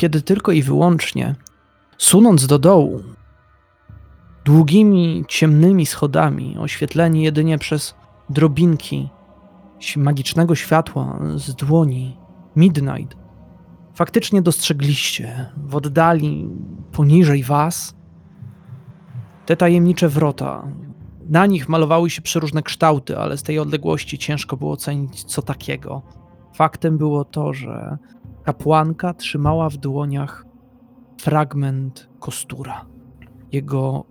kiedy tylko i wyłącznie, sunąc do dołu, długimi, ciemnymi schodami, oświetleni jedynie przez drobinki magicznego światła z dłoni Midnight, faktycznie dostrzegliście w oddali poniżej was te tajemnicze wrota. Na nich malowały się przeróżne kształty, ale z tej odległości ciężko było ocenić co takiego. Faktem było to, że kapłanka trzymała w dłoniach fragment kostura, jego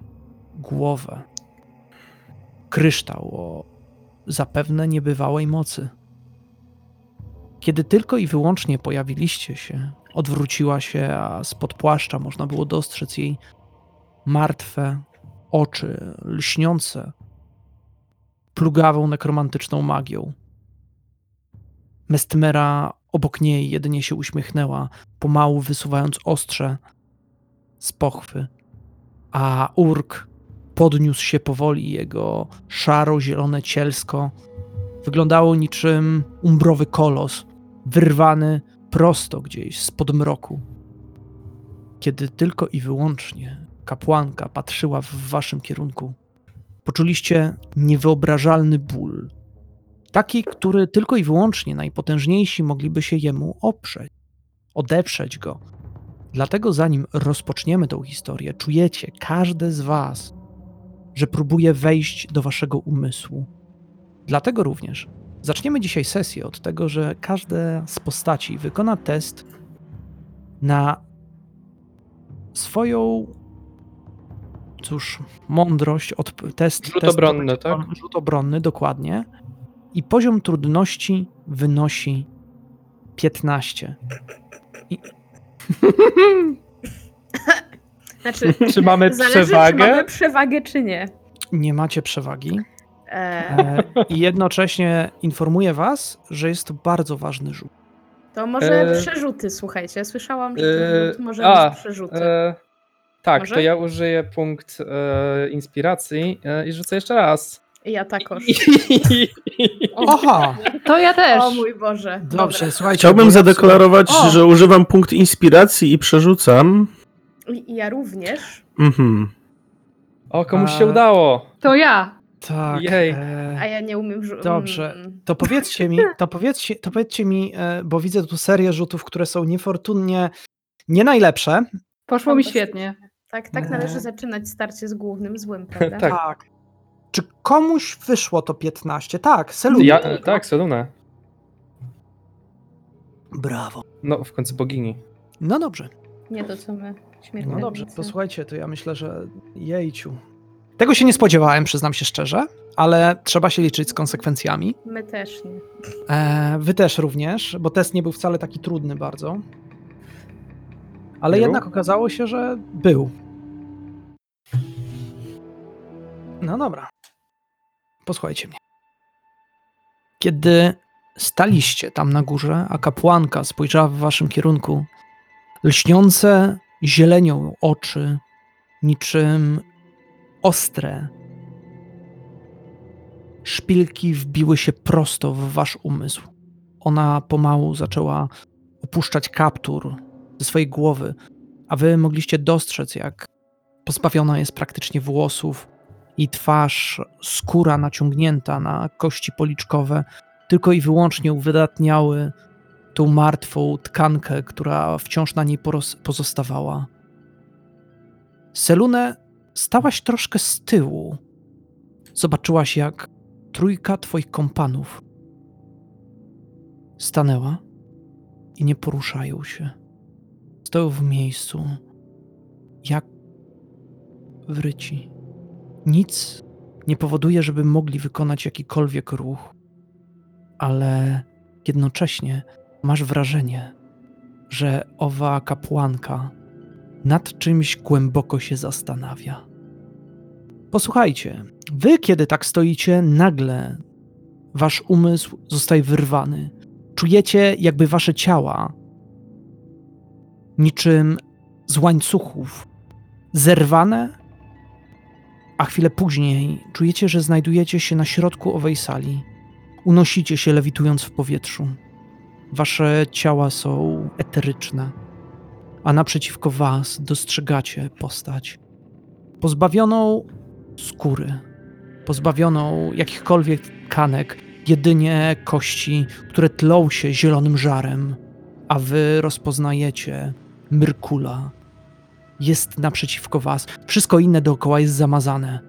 głowę, kryształ o zapewne niebywałej mocy. Kiedy tylko i wyłącznie pojawiliście się, odwróciła się, a spod płaszcza można było dostrzec jej martwe oczy, lśniące plugawą nekromantyczną magią. Mestmera obok niej jedynie się uśmiechnęła, pomału wysuwając ostrze z pochwy, a Urk podniósł się powoli, jego szaro-zielone cielsko wyglądało niczym umbrowy kolos, wyrwany prosto gdzieś z podmroku. Kiedy tylko i wyłącznie kapłanka patrzyła w waszym kierunku, poczuliście niewyobrażalny ból. Taki, który tylko i wyłącznie najpotężniejsi mogliby się jemu oprzeć, odeprzeć go. Dlatego zanim rozpoczniemy tą historię, czujecie, każde z was, że próbuje wejść do waszego umysłu. Dlatego również zaczniemy dzisiaj sesję od tego, że każda z postaci wykona test na swoją cóż, mądrość, od, test Rzut obronny, tak? Rzut obronny, dokładnie. I poziom trudności wynosi 15. I... Znaczy, Czy mamy zależy, przewagę? czy mamy przewagę, czy nie. Nie macie przewagi. E, E, I jednocześnie informuję was, że jest to bardzo ważny rzut. to może e, przerzuty, słuchajcie. Słyszałam, że e, ten rzut może a, być przerzuty. E, tak, Może? to ja użyję punkt e, inspiracji e, i rzucę jeszcze raz. Ja takoż. Aha, To ja też. O mój Boże. dobrze, Dobra. słuchajcie. Chciałbym zadeklarować, O! że używam punkt inspiracji i przerzucam. I ja również. Mhm. O, komuś A- się udało. To ja. Tak. Jej. E, A ja nie umiem rzucić. Dobrze. To powiedzcie mi, to powiedzcie, to powiedzcie mi, e, bo widzę tu serię rzutów, które są niefortunnie nie najlepsze. Poszło mi świetnie. Tak, tak E. należy zaczynać starcie z głównym złym, prawda? Tak. Czy komuś wyszło to 15? Tak, Selu. Ja, tak, Soluna. Brawo. No, w końcu bogini. No dobrze. Nie to, co my, śmiertelnicy. No dobrze, to słuchajcie, to ja myślę, że jejciu. Tego się nie spodziewałem, przyznam się szczerze, ale trzeba się liczyć z konsekwencjami. My też nie. E, wy też również, bo test nie był wcale taki trudny bardzo. Ale Był? jednak okazało się, że był. No dobra. Posłuchajcie mnie. Kiedy staliście tam na górze, a kapłanka spojrzała w waszym kierunku, lśniące zielenią oczy, niczym ostre szpilki wbiły się prosto w wasz umysł. Ona pomału zaczęła opuszczać kaptur ze swojej głowy, a wy mogliście dostrzec, jak pozbawiona jest praktycznie włosów i twarz, skóra naciągnięta na kości policzkowe, tylko i wyłącznie uwydatniały tą martwą tkankę, która wciąż na niej pozostawała. Selune, stałaś troszkę z tyłu. Zobaczyłaś, jak trójka twoich kompanów stanęła i nie poruszają się. Stoją w miejscu, jak wryci. Nic nie powoduje, żeby mogli wykonać jakikolwiek ruch, ale jednocześnie masz wrażenie, że owa kapłanka nad czymś głęboko się zastanawia. Posłuchajcie, wy, kiedy tak stoicie, nagle wasz umysł zostaje wyrwany. Czujecie, jakby wasze ciała, niczym z łańcuchów, zerwane, a chwilę później czujecie, że znajdujecie się na środku owej sali. Unosicie się, lewitując w powietrzu. Wasze ciała są eteryczne, a naprzeciwko was dostrzegacie postać pozbawioną skóry, pozbawioną jakichkolwiek tkanek, jedynie kości, które tlą się zielonym żarem, a wy rozpoznajecie Myrkula. Jest naprzeciwko was. Wszystko inne dookoła jest zamazane.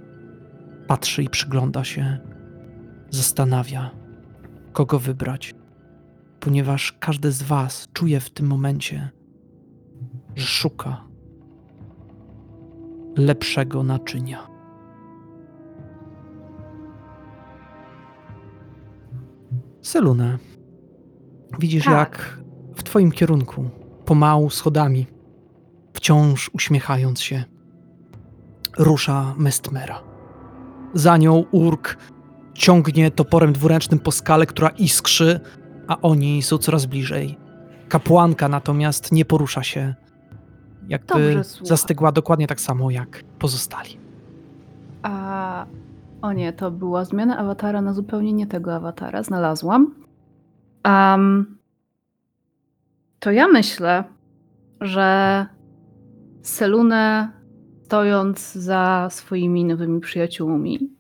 Patrzy i przygląda się. Zastanawia, kogo wybrać. Ponieważ każdy z was czuje w tym momencie, że szuka lepszego naczynia. Selune, widzisz Tak. jak w twoim kierunku, pomału schodami, wciąż uśmiechając się, rusza Mestmera. Za nią Urk ciągnie toporem dwuręcznym po skale, która iskrzy, a oni są coraz bliżej. Kapłanka natomiast nie porusza się, jakby zastygła dokładnie tak samo jak pozostali. A. O nie, to była zmiana awatara na zupełnie nie tego awatara. Znalazłam. Um, to ja myślę, że Selune, stojąc za swoimi nowymi przyjaciółmi,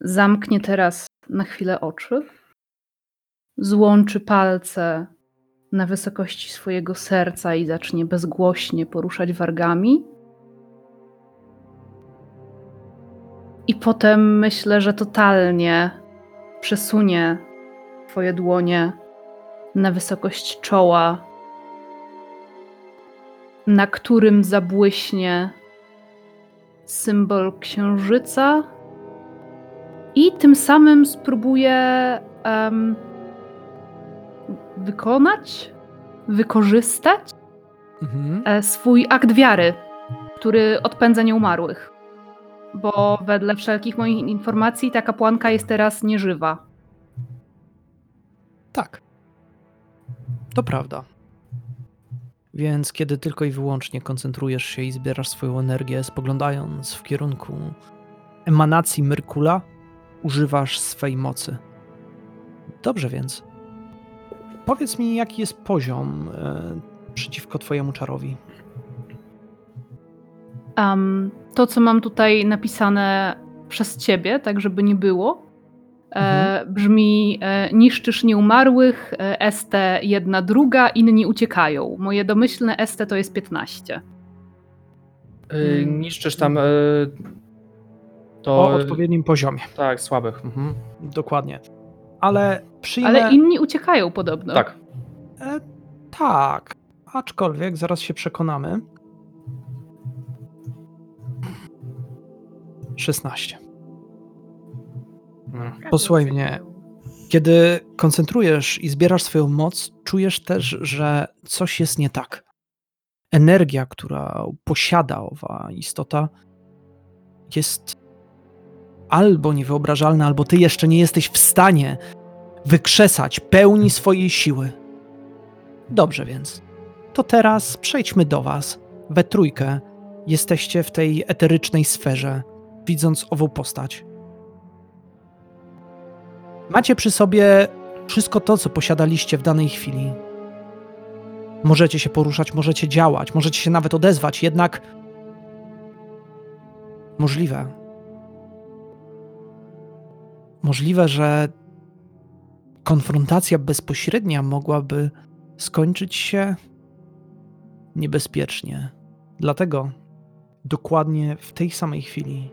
zamknie teraz na chwilę oczy, złączy palce na wysokości swojego serca i zacznie bezgłośnie poruszać wargami. I potem myślę, że totalnie przesunie Twoje dłonie na wysokość czoła, na którym zabłyśnie symbol księżyca, i tym samym spróbuje em, wykonać, wykorzystać Mhm. e, swój akt wiary, który odpędza nieumarłych. Bo wedle wszelkich moich informacji ta kapłanka jest teraz nieżywa. Tak. To prawda. Więc kiedy tylko i wyłącznie koncentrujesz się i zbierasz swoją energię, spoglądając w kierunku emanacji Myrkula, używasz swej mocy. Dobrze więc. Powiedz mi, jaki jest poziom e, przeciwko twojemu czarowi. Em, to, co mam tutaj napisane przez ciebie, tak żeby nie było, e, brzmi e, niszczysz nieumarłych, e, ST jedna druga, inni uciekają. Moje domyślne ST to jest 15. Y, Mm. niszczysz tam y, to. O odpowiednim poziomie. Tak, słabych. Mhm. Dokładnie. Ale przyjmę... Ale inni uciekają podobno. Tak. E, tak, aczkolwiek zaraz się przekonamy. 16. Mm. Posłuchaj mnie. Kiedy koncentrujesz i zbierasz swoją moc, czujesz też, że coś jest nie tak. Energia, która posiada owa istota, jest albo niewyobrażalna, albo ty jeszcze nie jesteś w stanie wykrzesać pełni swojej siły. Dobrze więc. To teraz przejdźmy do Was. We trójkę jesteście w tej eterycznej sferze, widząc ową postać. Macie przy sobie wszystko to, co posiadaliście w danej chwili. Możecie się poruszać, możecie działać, możecie się nawet odezwać, jednak możliwe. Możliwe, że konfrontacja bezpośrednia mogłaby skończyć się niebezpiecznie. Dlatego dokładnie w tej samej chwili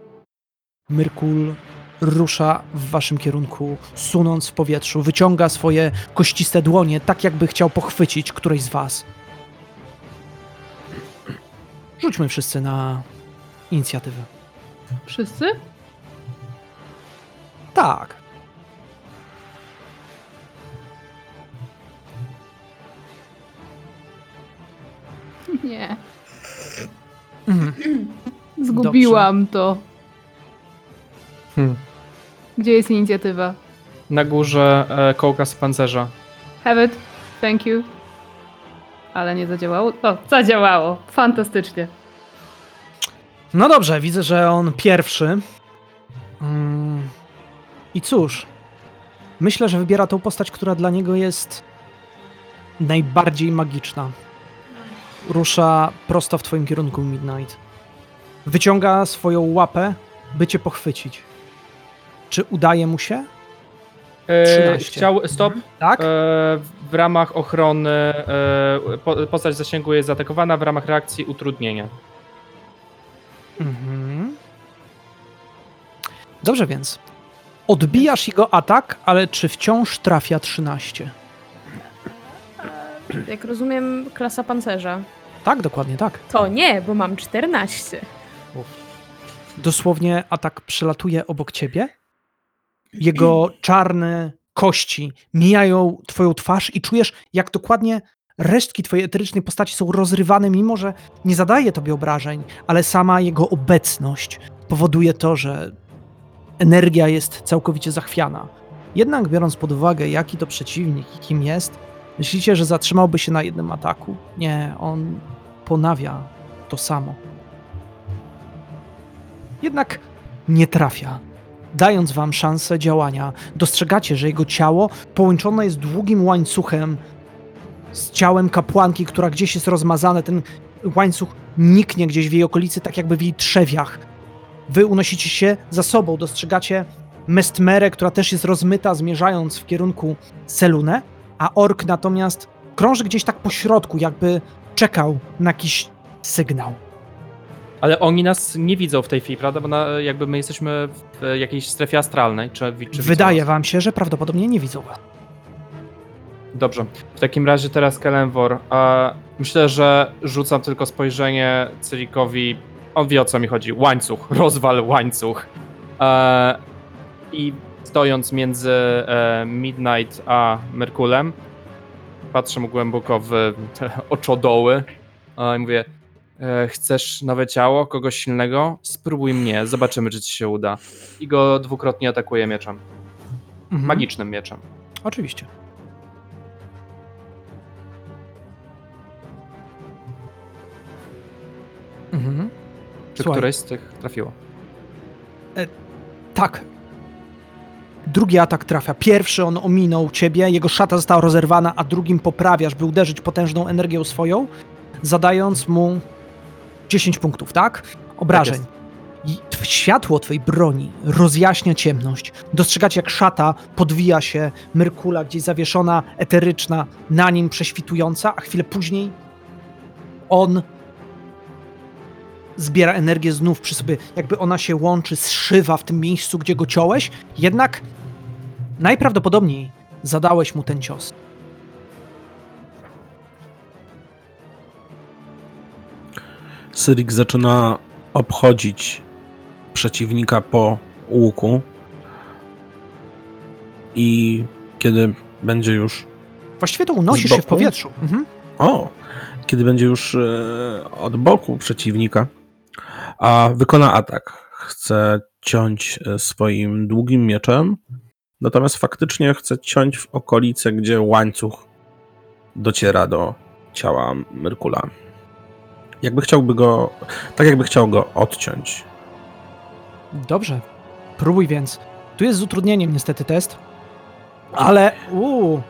Myrkul rusza w waszym kierunku, sunąc w powietrzu, wyciąga swoje kościste dłonie, tak jakby chciał pochwycić którejś z was. Rzućmy wszyscy na inicjatywę. Wszyscy? Tak. Nie. Mhm. Zgubiłam to. Hmm. Gdzie jest inicjatywa? Na górze e, kołka z pancerza. Have it. Thank you. Ale nie zadziałało? O, zadziałało. Fantastycznie. No dobrze, widzę, że on pierwszy. Mm. I cóż, myślę, że wybiera tą postać, która dla niego jest najbardziej magiczna. rusza prosto w twoim kierunku Midnight. Wyciąga swoją łapę, by cię pochwycić. Czy udaje mu się? E, 13. chciał, stop. Tak? E, w ramach ochrony e, po, postać zasięgu jest zaatakowana, w ramach reakcji utrudnienia. Mhm. Dobrze więc. Odbijasz jego atak, ale czy wciąż trafia 13? Jak rozumiem, klasa pancerza. Tak, dokładnie tak. To nie, bo mam 14. Dosłownie atak przelatuje obok ciebie. Jego czarne kości mijają twoją twarz i czujesz, jak dokładnie resztki twojej eterycznej postaci są rozrywane, mimo że nie zadaje tobie obrażeń, ale sama jego obecność powoduje to, że energia jest całkowicie zachwiana. Jednak biorąc pod uwagę, jaki to przeciwnik i kim jest, myślicie, że zatrzymałby się na jednym ataku? Nie, on ponawia to samo. Jednak nie trafia. Dając wam szansę działania, dostrzegacie, że jego ciało połączone jest długim łańcuchem z ciałem kapłanki, która gdzieś jest rozmazane. Ten łańcuch niknie gdzieś w jej okolicy, tak jakby w jej trzewiach. Wy unosicie się za sobą, dostrzegacie Mestmerę, która też jest rozmyta, zmierzając w kierunku Selune, a ork natomiast krąży gdzieś tak po środku, jakby czekał na jakiś sygnał. Ale oni nas nie widzą w tej chwili, prawda? Bo na, jakby my jesteśmy w jakiejś strefie astralnej. Czy, czy Wydaje wam się, że prawdopodobnie nie widzą was. Dobrze. W takim razie teraz Kelenwor. Myślę, że rzucam tylko spojrzenie Cyrikowi. On wie o co mi chodzi. Łańcuch. Rozwal łańcuch. E, I stojąc między e, Midnight a Merkulem, patrzę mu głęboko w te oczodoły i mówię chcesz nowe ciało, kogoś silnego? Spróbuj mnie, zobaczymy czy ci się uda. I go dwukrotnie atakuję mieczem. Mhm. Magicznym mieczem. Oczywiście. Mhm. Czy Słuchaj. któreś z tych trafiło? Tak. Drugi atak trafia. Pierwszy on ominął ciebie, jego szata została rozerwana, a drugim poprawiasz, by uderzyć potężną energią swoją, zadając mu 10 punktów, tak? Obrażeń. I tw- światło twojej broni rozjaśnia ciemność. Dostrzegacie, jak szata podwija się, Myrkula gdzieś zawieszona, eteryczna, na nim prześwitująca, a chwilę później on zbiera energię znów przy sobie, jakby ona się łączy, zszywa w tym miejscu, gdzie go ciąłeś, jednak najprawdopodobniej zadałeś mu ten cios. Syrik zaczyna obchodzić przeciwnika po łuku. I kiedy będzie już. Właściwie to unosisz Z się w powietrzu. Mhm. O! Kiedy będzie już e, od boku przeciwnika, a wykona atak. Chce ciąć e, swoim długim mieczem, natomiast faktycznie chce ciąć w okolice, gdzie łańcuch dociera do ciała Myrkula. Jakby chciałby go. Tak jakby chciał go odciąć. Dobrze. Próbuj więc. Tu jest z utrudnieniem niestety test, ale uu,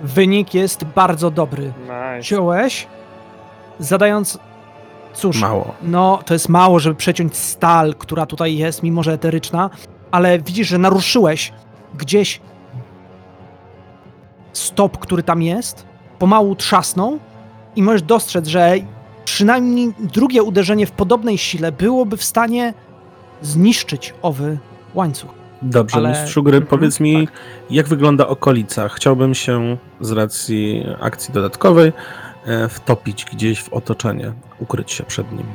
wynik jest bardzo dobry. Nice. Ciąłeś, zadając. Cóż, Mało. no to jest mało, żeby przeciąć stal, która tutaj jest, mimo że eteryczna, ale widzisz, że naruszyłeś gdzieś stop, który tam jest, pomału trzasnął i możesz dostrzec, że przynajmniej drugie uderzenie w podobnej sile byłoby w stanie zniszczyć owy łańcuch. Dobrze, Ale- mistrzu gry, Mhm, powiedz mi, jak wygląda okolica. Chciałbym się z racji akcji dodatkowej e, wtopić gdzieś w otoczenie, ukryć się przed nim.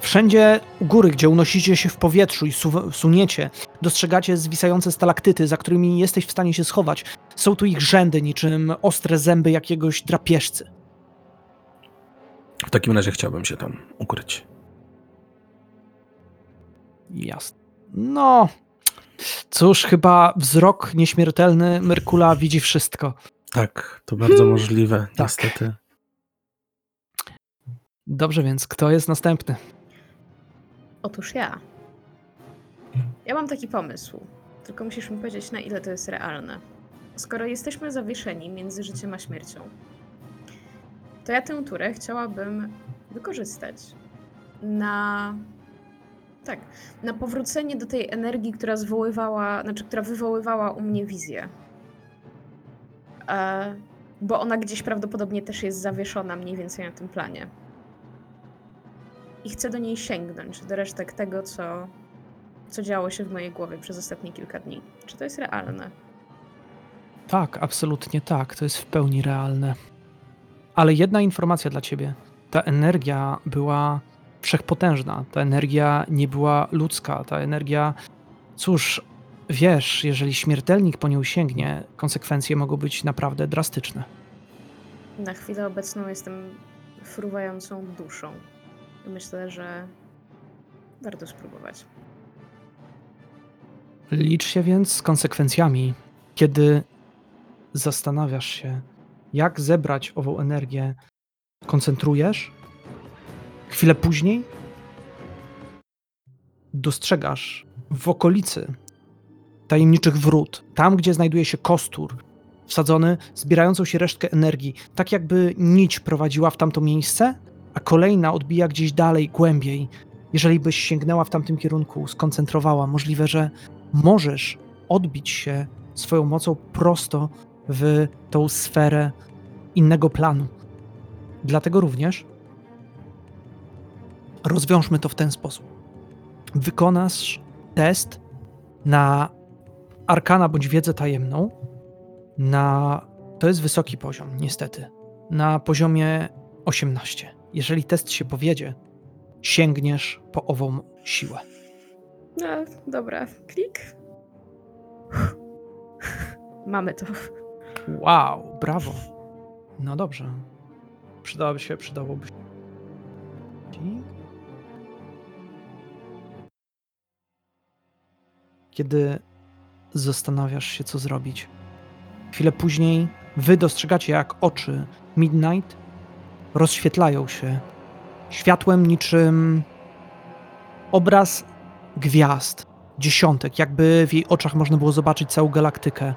Wszędzie u góry, gdzie unosicie się w powietrzu i su- suniecie, dostrzegacie zwisające stalaktyty, za którymi jesteś w stanie się schować. Są tu ich rzędy, niczym ostre zęby jakiegoś drapieżcy. W takim razie chciałbym się tam ukryć. Jasne. No, cóż, chyba wzrok nieśmiertelny Merkula widzi wszystko. Tak, to bardzo możliwe, Tak. niestety. Dobrze, więc kto jest następny? Otóż ja. Ja mam taki pomysł. Tylko musisz mi powiedzieć, na ile to jest realne. Skoro jesteśmy zawieszeni między życiem a śmiercią, to ja tę turę chciałabym wykorzystać na. Tak, na powrócenie do tej energii, która zwoływała, znaczy, która wywoływała u mnie wizję. E, bo ona gdzieś prawdopodobnie też jest zawieszona mniej więcej na tym planie. I chcę do niej sięgnąć, do resztek tego, co, co działo się w mojej głowie przez ostatnie kilka dni. Czy to jest realne? Tak, absolutnie tak. To jest w pełni realne. Ale jedna informacja dla ciebie. Ta energia była wszechpotężna. Ta energia nie była ludzka. Ta energia, cóż, wiesz, jeżeli śmiertelnik po nią sięgnie, konsekwencje mogą być naprawdę drastyczne. Na chwilę obecną jestem fruwającą duszą. Myślę, że warto spróbować. Licz się więc z konsekwencjami, kiedy zastanawiasz się, jak zebrać ową energię, koncentrujesz, chwilę później? Dostrzegasz w okolicy tajemniczych wrót, tam gdzie znajduje się kostur, wsadzony, zbierającą się resztkę energii, tak jakby nić prowadziła w tamto miejsce, a kolejna odbija gdzieś dalej, głębiej. Jeżeli byś sięgnęła w tamtym kierunku, skoncentrowała, możliwe, że możesz odbić się swoją mocą prosto w tą sferę innego planu. Dlatego również rozwiążmy to w ten sposób. Wykonasz test na arkana bądź wiedzę tajemną. Na to jest wysoki poziom, niestety. Na poziomie 18. Jeżeli test się powiedzie, sięgniesz po ową siłę. No, dobra, klik. Mamy to. Wow, brawo. No dobrze. Przydałoby się, przydałoby się. Kiedy zastanawiasz się, co zrobić, chwilę później wy dostrzegacie, jak oczy Midnight rozświetlają się światłem niczym obraz gwiazd, dziesiątek, jakby w jej oczach można było zobaczyć całą galaktykę.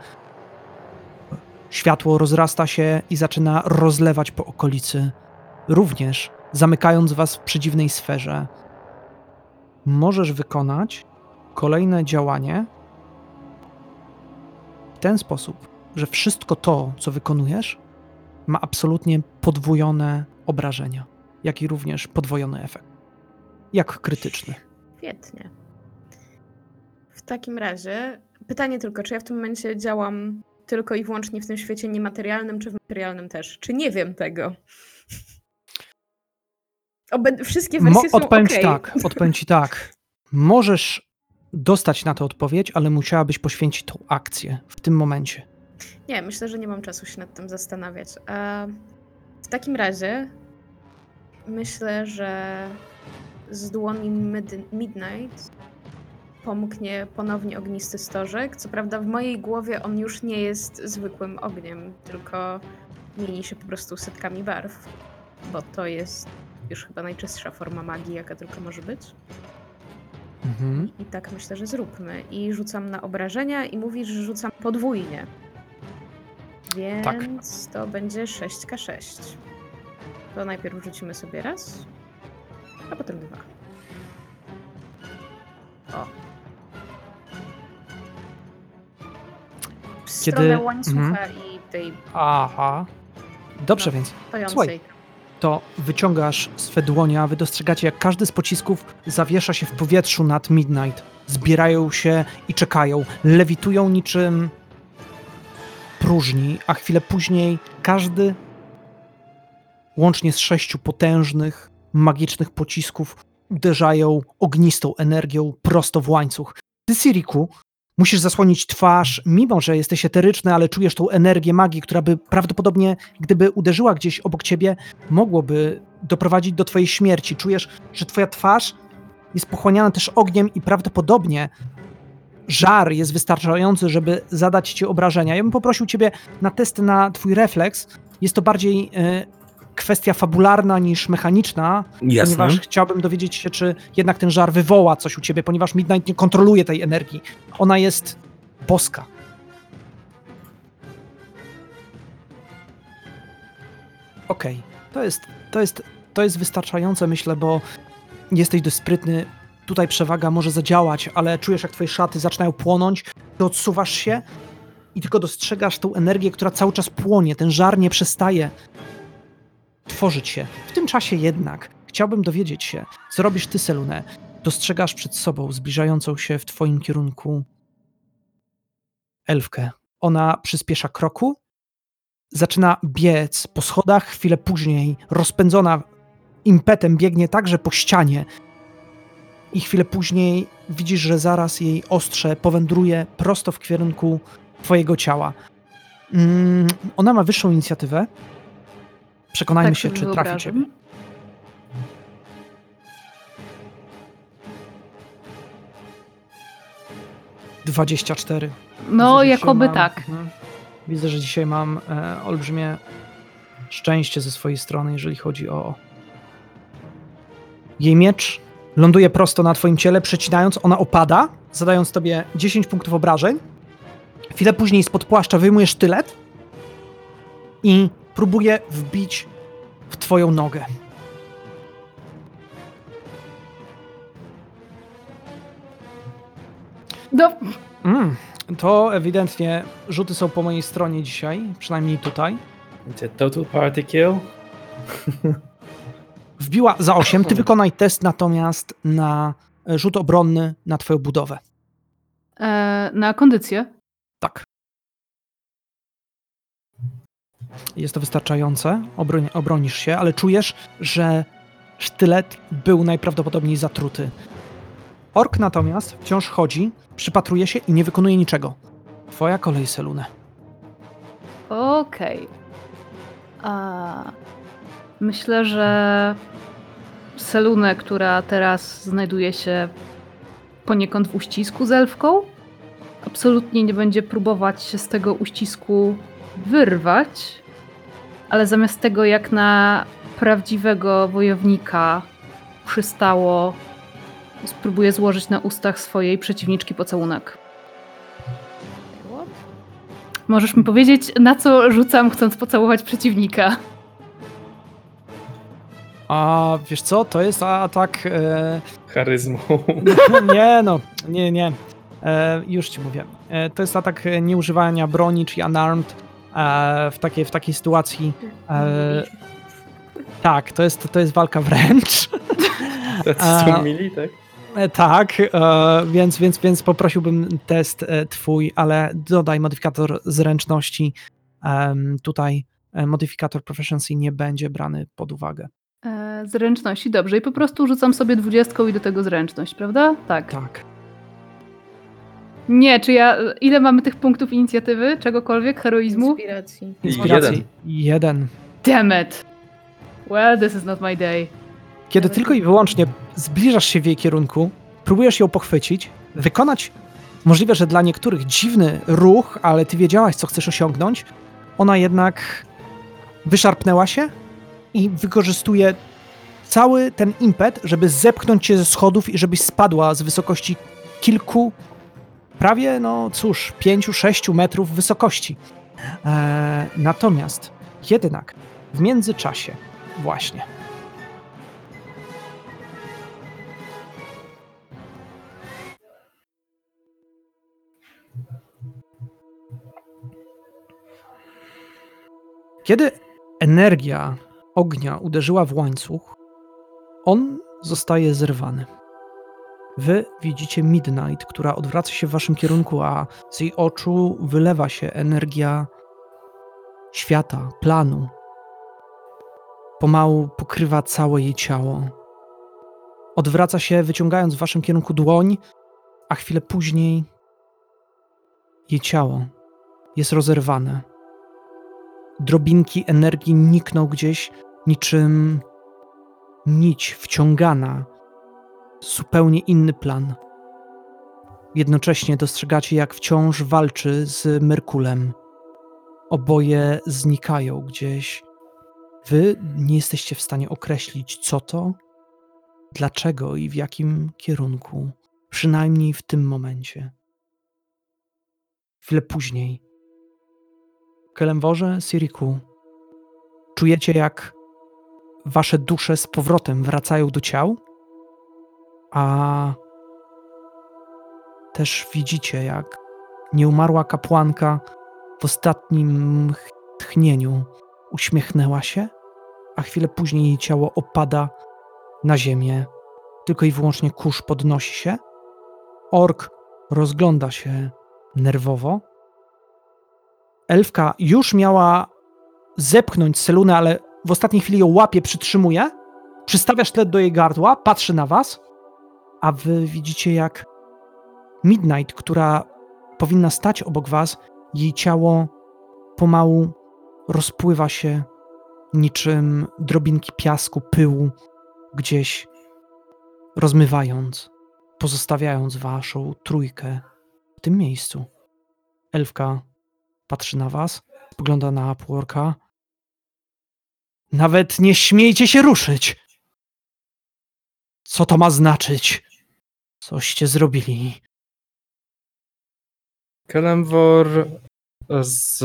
Światło rozrasta się i zaczyna rozlewać po okolicy, również zamykając was w przedziwnej sferze. Możesz wykonać kolejne działanie w ten sposób, że wszystko to, co wykonujesz, ma absolutnie podwojone obrażenia, jak i również podwojony efekt. Jak krytyczny. Świetnie. W takim razie pytanie tylko, czy ja w tym momencie działam tylko i wyłącznie w tym świecie niematerialnym, czy w materialnym też? Czy nie wiem tego? Obe- wszystkie Mo- wersje są odpowiem okej. ci tak, odpowiem ci tak. Możesz dostać na to odpowiedź, ale musiałabyś poświęcić tą akcję w tym momencie. Nie, myślę, że nie mam czasu się nad tym zastanawiać. A w takim razie myślę, że z dłoni mid- Midnight pomknie ponownie ognisty stożek. Co prawda w mojej głowie on już nie jest zwykłym ogniem, tylko mieni się po prostu setkami barw, bo to jest już chyba najczystsza forma magii, jaka tylko może być. Mhm. I tak myślę, że zróbmy. I rzucam na obrażenia i mówisz, że rzucam podwójnie. Więc Tak. to będzie 6k6. To najpierw rzucimy sobie raz, a potem dwa. O. W Kiedy- stronę łańcucha mhm. i tej Aha. Dobrze, No. więc stojącej. Słuchaj. to wyciągasz swe dłonie, a wy dostrzegacie, jak każdy z pocisków zawiesza się w powietrzu nad Midnight. Zbierają się i czekają. Lewitują niczym próżni, a chwilę później każdy, łącznie z sześciu potężnych, magicznych pocisków, uderzają ognistą energią prosto w łańcuch. Ty, Siriku, musisz zasłonić twarz, mimo że jesteś eteryczny, ale czujesz tą energię magii, która by prawdopodobnie, gdyby uderzyła gdzieś obok ciebie, mogłoby doprowadzić do twojej śmierci. Czujesz, że twoja twarz jest pochłaniana też ogniem i prawdopodobnie żar jest wystarczający, żeby zadać ci obrażenia. Ja bym poprosił ciebie na test na twój refleks. Jest to bardziej e, kwestia fabularna niż mechaniczna, Jasne. ponieważ chciałbym dowiedzieć się, czy jednak ten żar wywoła coś u ciebie, ponieważ Midnight nie kontroluje tej energii. Ona jest boska. Okej, to, jest, to, jest, to jest wystarczające, myślę, bo jesteś dość sprytny. Tutaj przewaga może zadziałać, ale czujesz, jak twoje szaty zaczynają płonąć, ty odsuwasz się i tylko dostrzegasz tą energię, która cały czas płonie. Ten żar nie przestaje tworzyć się. W tym czasie jednak chciałbym dowiedzieć się, co robisz ty, Selune. Dostrzegasz przed sobą zbliżającą się w twoim kierunku elfkę. Ona przyspiesza kroku, zaczyna biec po schodach, chwilę później rozpędzona impetem biegnie także po ścianie i chwilę później widzisz, że zaraz jej ostrze powędruje prosto w kierunku twojego ciała. Mm, ona ma wyższą inicjatywę. Przekonajmy Tak się, czy trafi wyobrażam. ciebie. Dwadzieścia cztery. No, Widzę, jakoby mam- tak. mhm. Widzę, że dzisiaj mam e, olbrzymie szczęście ze swojej strony, jeżeli chodzi o. Jej miecz ląduje prosto na twoim ciele, przecinając, ona opada, zadając tobie 10 punktów obrażeń. Chwilę później spod płaszcza wyjmujesz sztylet i próbuje wbić w twoją nogę. No, Mm, to ewidentnie rzuty są po mojej stronie dzisiaj, przynajmniej tutaj. It's a total party kill. Wbiła za 8. Ty wykonaj test natomiast na e, rzut obronny na twoją budowę. e, na kondycję. Tak. Jest to wystarczające. Obroń, obronisz się, ale czujesz, że sztylet był najprawdopodobniej zatruty. Ork natomiast wciąż chodzi, przypatruje się i nie wykonuje niczego. Twoja kolej, Selune. Okej. A Myślę, że Selunę, która teraz znajduje się poniekąd w uścisku z elfką, absolutnie nie będzie próbować się z tego uścisku wyrwać, ale zamiast tego, jak na prawdziwego wojownika przystało, spróbuje złożyć na ustach swojej przeciwniczki pocałunek. Możesz mi powiedzieć, na co rzucam, chcąc pocałować przeciwnika? A wiesz co, to jest atak... E, Charyzmą. nie no, nie, nie. E, już ci mówię. E, to jest atak e, nieużywania broni, czyli unarmed e, w, takiej, w takiej sytuacji. E, tak, to jest, to jest walka wręcz. Są mili, tak? E, tak, e, więc, więc, więc poprosiłbym test e, twój, ale dodaj modyfikator zręczności. Tutaj e, modyfikator proficiency nie będzie brany pod uwagę. E, zręczności, dobrze. I po prostu rzucam sobie dwudziestką i do tego zręczność, prawda? Tak. Tak. Nie, czy ja. Ile mamy tych punktów inicjatywy? Czegokolwiek? Heroizmu? Inspiracji. Inspiracji. Jeden. Damn it! Well, this is not my day. Kiedy tylko i wyłącznie zbliżasz się w jej kierunku, próbujesz ją pochwycić, wykonać możliwe, że dla niektórych dziwny ruch, ale ty wiedziałaś, co chcesz osiągnąć, ona jednak wyszarpnęła się i wykorzystuje cały ten impet, żeby zepchnąć cię ze schodów i żebyś spadła z wysokości kilku, prawie, no cóż, pięciu, sześciu metrów wysokości. Eee, natomiast jednak w międzyczasie właśnie Kiedy energia ognia uderzyła w łańcuch, on zostaje zerwany. Wy widzicie Midnight, która odwraca się w waszym kierunku, a z jej oczu wylewa się energia świata, planu. Pomału pokrywa całe jej ciało. Odwraca się, wyciągając w waszym kierunku dłoń, a chwilę później jej ciało jest rozerwane drobinki energii nikną gdzieś, niczym nić wciągana zupełnie inny plan. Jednocześnie dostrzegacie, jak wciąż walczy z Merkulem. Oboje znikają gdzieś. Wy nie jesteście w stanie określić, co to, dlaczego i w jakim kierunku, przynajmniej w tym momencie. Chwilę później Kelemworze, Siriku, czujecie jak wasze dusze z powrotem wracają do ciał, a też widzicie, jak nieumarła kapłanka w ostatnim ch- tchnieniu uśmiechnęła się, a chwilę później jej ciało opada na ziemię. Tylko i wyłącznie kurz podnosi się. Ork rozgląda się nerwowo. Elfka już miała zepchnąć Selunę, ale w ostatniej chwili ją łapie, przytrzymuje. Przystawia sztylet do jej gardła, patrzy na was, a wy widzicie jak Midnight, która powinna stać obok was, jej ciało pomału rozpływa się niczym drobinki piasku, pyłu, gdzieś rozmywając, pozostawiając waszą trójkę w tym miejscu. Elfka patrzy na was, spogląda na płorka. Nawet nie śmiejcie się ruszyć! Co to ma znaczyć? Coście zrobili? Kelemwor z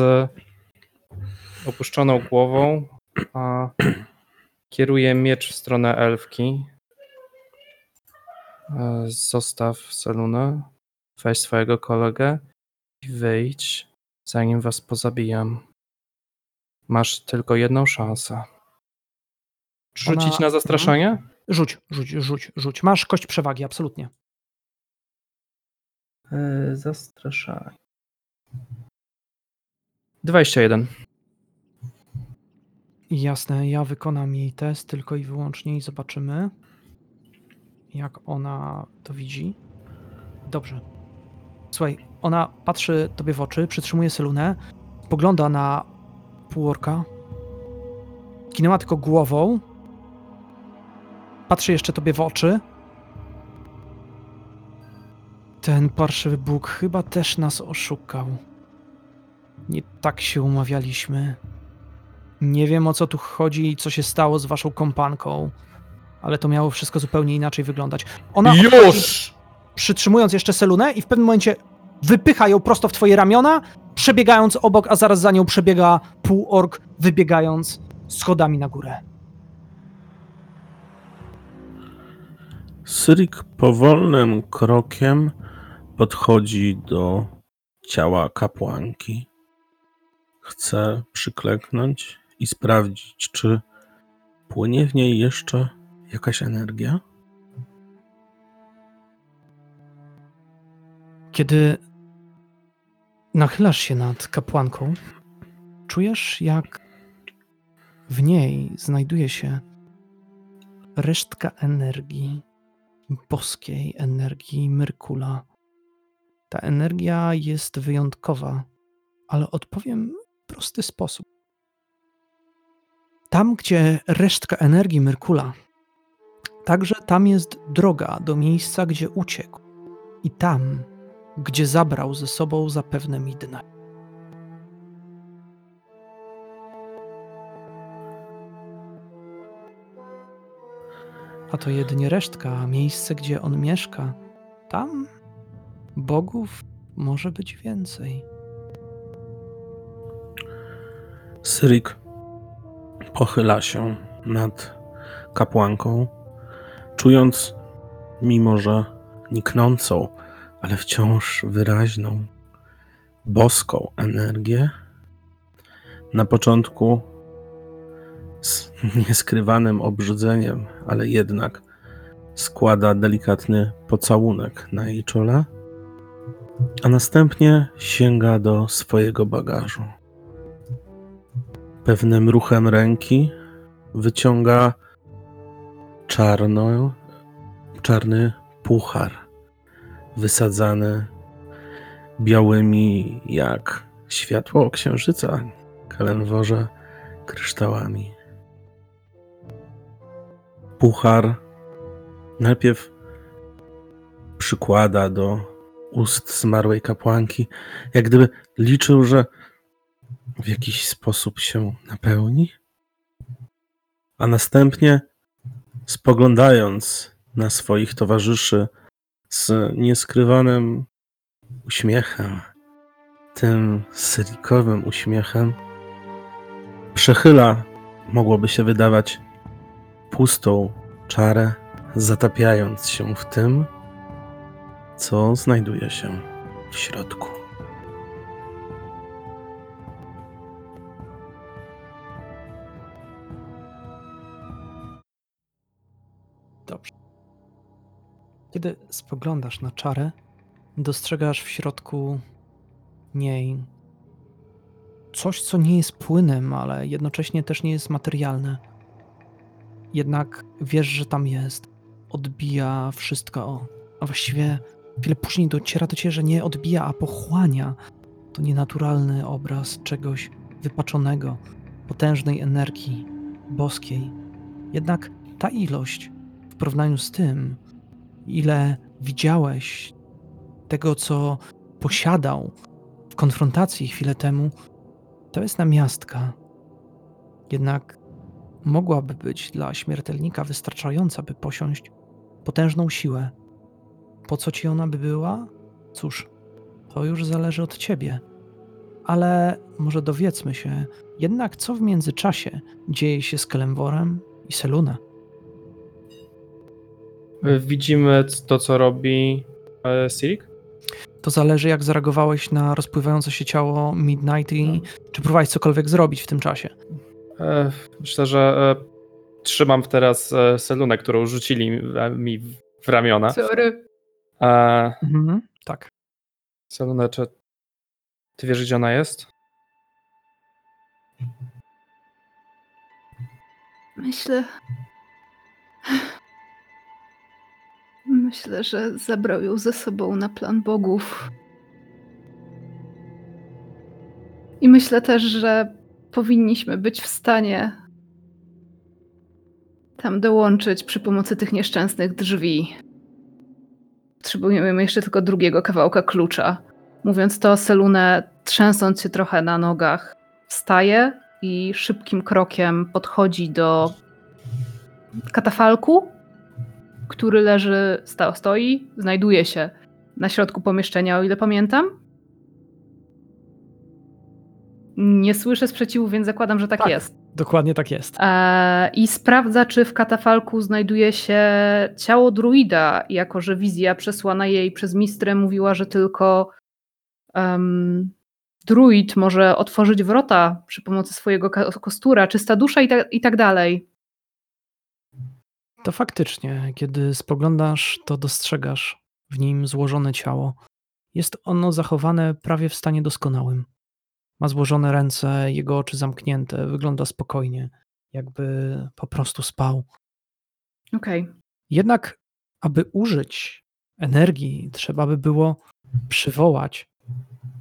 opuszczoną głową a kieruje miecz w stronę elfki. E, Zostaw Selunę, weź swojego kolegę i wyjdź, zanim was pozabijam. Masz tylko jedną szansę. Rzucić Ona- na zastraszanie? Rzuć, rzuć, rzuć, rzuć. Masz kość przewagi, absolutnie. E, Zastraszanie. 21. Jasne, ja wykonam jej test tylko i wyłącznie i zobaczymy, jak ona to widzi. Dobrze. Słuchaj, ona patrzy tobie w oczy, przytrzymuje Selunę, spogląda na półorka, kinęła tylko głową, patrzy jeszcze tobie w oczy. Ten parszywy Bóg chyba też nas oszukał. Nie tak się umawialiśmy. Nie wiem o co tu chodzi i co się stało z waszą kompanką, ale to miało wszystko zupełnie inaczej wyglądać. Ona Już! przytrzymując jeszcze Selunę i w pewnym momencie wypycha ją prosto w twoje ramiona, przebiegając obok, a zaraz za nią przebiega półork, wybiegając schodami na górę. Syrik powolnym krokiem podchodzi do ciała kapłanki. Chce przykleknąć i sprawdzić, czy płynie w niej jeszcze jakaś energia. Kiedy nachylasz się nad kapłanką, czujesz, jak w niej znajduje się resztka energii, boskiej energii Myrkula. Ta energia jest wyjątkowa, ale odpowiem w prosty sposób. Tam, gdzie resztka energii Myrkula, także tam jest droga do miejsca, gdzie uciekł. I tam, gdzie zabrał ze sobą zapewne Midnight. A to jedynie resztka, miejsce, gdzie on mieszka. Tam bogów może być więcej. Syrik pochyla się nad kapłanką, czując, mimo że niknącą, ale wciąż wyraźną, boską energię. Na początku z nieskrywanym obrzydzeniem, ale jednak składa delikatny pocałunek na jej czole, a następnie sięga do swojego bagażu pewnym ruchem ręki wyciąga czarno, czarny puchar wysadzany białymi jak światło księżyca kalenworze kryształami. Puchar najpierw przykłada do ust zmarłej kapłanki, jak gdyby liczył, że w jakiś sposób się napełni, a następnie spoglądając na swoich towarzyszy z nieskrywanym uśmiechem, tym syrikowym uśmiechem, przechyla mogłoby się wydawać pustą czarę, zatapiając się w tym, co znajduje się w środku. Dobrze. Kiedy spoglądasz na czarę, dostrzegasz w środku niej coś, co nie jest płynem, ale jednocześnie też nie jest materialne. Jednak wiesz, że tam jest. Odbija wszystko. A właściwie chwilę później dociera do ciebie, że nie odbija, a pochłania. To nienaturalny obraz czegoś wypaczonego, potężnej energii boskiej. Jednak ta ilość w porównaniu z tym, ile widziałeś tego, co posiadał w konfrontacji chwilę temu, to jest namiastka. Jednak mogłaby być dla śmiertelnika wystarczająca, by posiąść potężną siłę. Po co ci ona by była? Cóż, to już zależy od ciebie. Ale może dowiedzmy się, jednak co w międzyczasie dzieje się z Kelemworem i Selune. Widzimy to, co robi e, Sirik? To zależy, jak zareagowałeś na rozpływające się ciało Midnight i czy próbowałeś cokolwiek zrobić w tym czasie. E, Myślę, że e, trzymam teraz e, Selunę, którą rzucili e, mi w- w ramiona. Sorry. E, Mhm, tak. Selunę, czy ty wiesz, gdzie ona jest? Myślę. Myślę, że zabrał ją ze sobą na plan bogów. I myślę też, że powinniśmy być w stanie tam dołączyć przy pomocy tych nieszczęsnych drzwi. Potrzebujemy jeszcze tylko drugiego kawałka klucza. Mówiąc to, Selune, trzęsąc się trochę na nogach, wstaje i szybkim krokiem podchodzi do katafalku, który leży, sta, stoi, znajduje się na środku pomieszczenia, o ile pamiętam. Nie słyszę sprzeciwu, więc zakładam, że tak, Tak. jest. Dokładnie tak jest. E, I sprawdza, czy w katafalku znajduje się ciało druida, jako że wizja przesłana jej przez mistrę mówiła, że tylko em, druid może otworzyć wrota przy pomocy swojego kostura, czysta dusza i, ta, i tak dalej. To faktycznie, kiedy spoglądasz, to dostrzegasz w nim złożone ciało. Jest ono zachowane prawie w stanie doskonałym. Ma złożone ręce, jego oczy zamknięte, wygląda spokojnie, jakby po prostu spał. Okej. Jednak, aby użyć energii, trzeba by było przywołać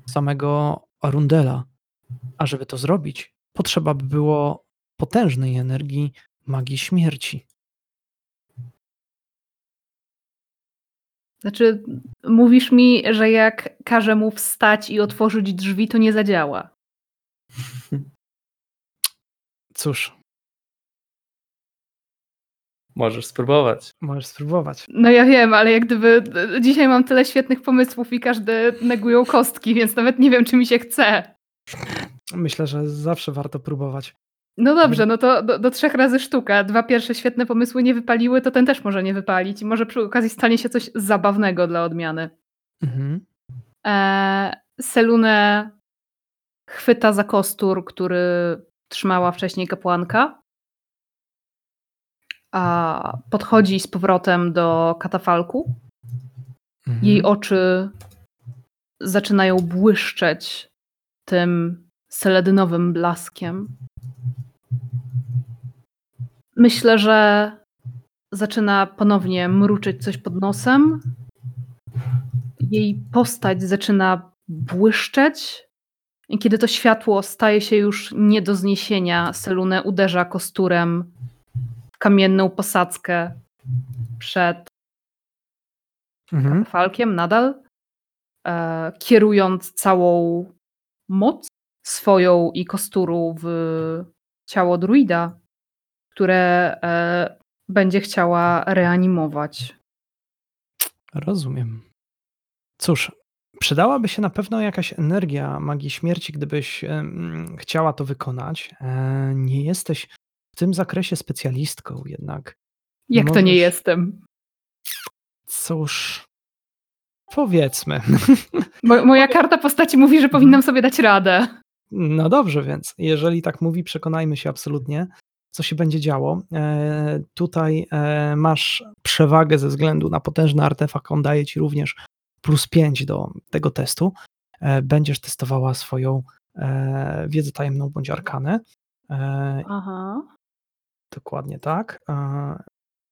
samego Arundela. A żeby to zrobić, potrzeba by było potężnej energii magii śmierci. Znaczy, mówisz mi, że jak każę mu wstać i otworzyć drzwi, to nie zadziała. Cóż, Możesz spróbować. możesz spróbować. No ja wiem, ale jak gdyby d- dzisiaj mam tyle świetnych pomysłów i każdy negują kostki, więc nawet nie wiem, czy mi się chce. Myślę, że zawsze warto próbować. No dobrze, no to do, do trzech razy sztuka. Dwa pierwsze świetne pomysły nie wypaliły, to ten też może nie wypalić. I może przy okazji stanie się coś zabawnego dla odmiany. Mhm. Eee, Selunę chwyta za kostur, który trzymała wcześniej kapłanka. A podchodzi z powrotem do katafalku. Mhm. Jej oczy zaczynają błyszczeć tym seledynowym blaskiem. Myślę, że zaczyna ponownie mruczyć coś pod nosem. Jej postać zaczyna błyszczeć. I kiedy to światło staje się już nie do zniesienia, Selune uderza kosturem w kamienną posadzkę przed Mhm. falkiem nadal, e, kierując całą moc swoją i kosturu w ciało druida, które e, będzie chciała reanimować. Rozumiem. Cóż, przydałaby się na pewno jakaś energia magii śmierci, gdybyś chciała to wykonać. E, nie jesteś tym zakresie specjalistką, jednak Jak to nie Możesz- jestem? cóż, powiedzmy. Mo- moja karta postaci mówi, że powinnam sobie dać radę. No dobrze, więc jeżeli tak mówi, przekonajmy się absolutnie, co się będzie działo. E, tutaj e, masz przewagę ze względu na potężny artefakt, on daje ci również plus 5 do tego testu. E, będziesz testowała swoją wiedzę tajemną bądź arkanę. Aha. Dokładnie tak.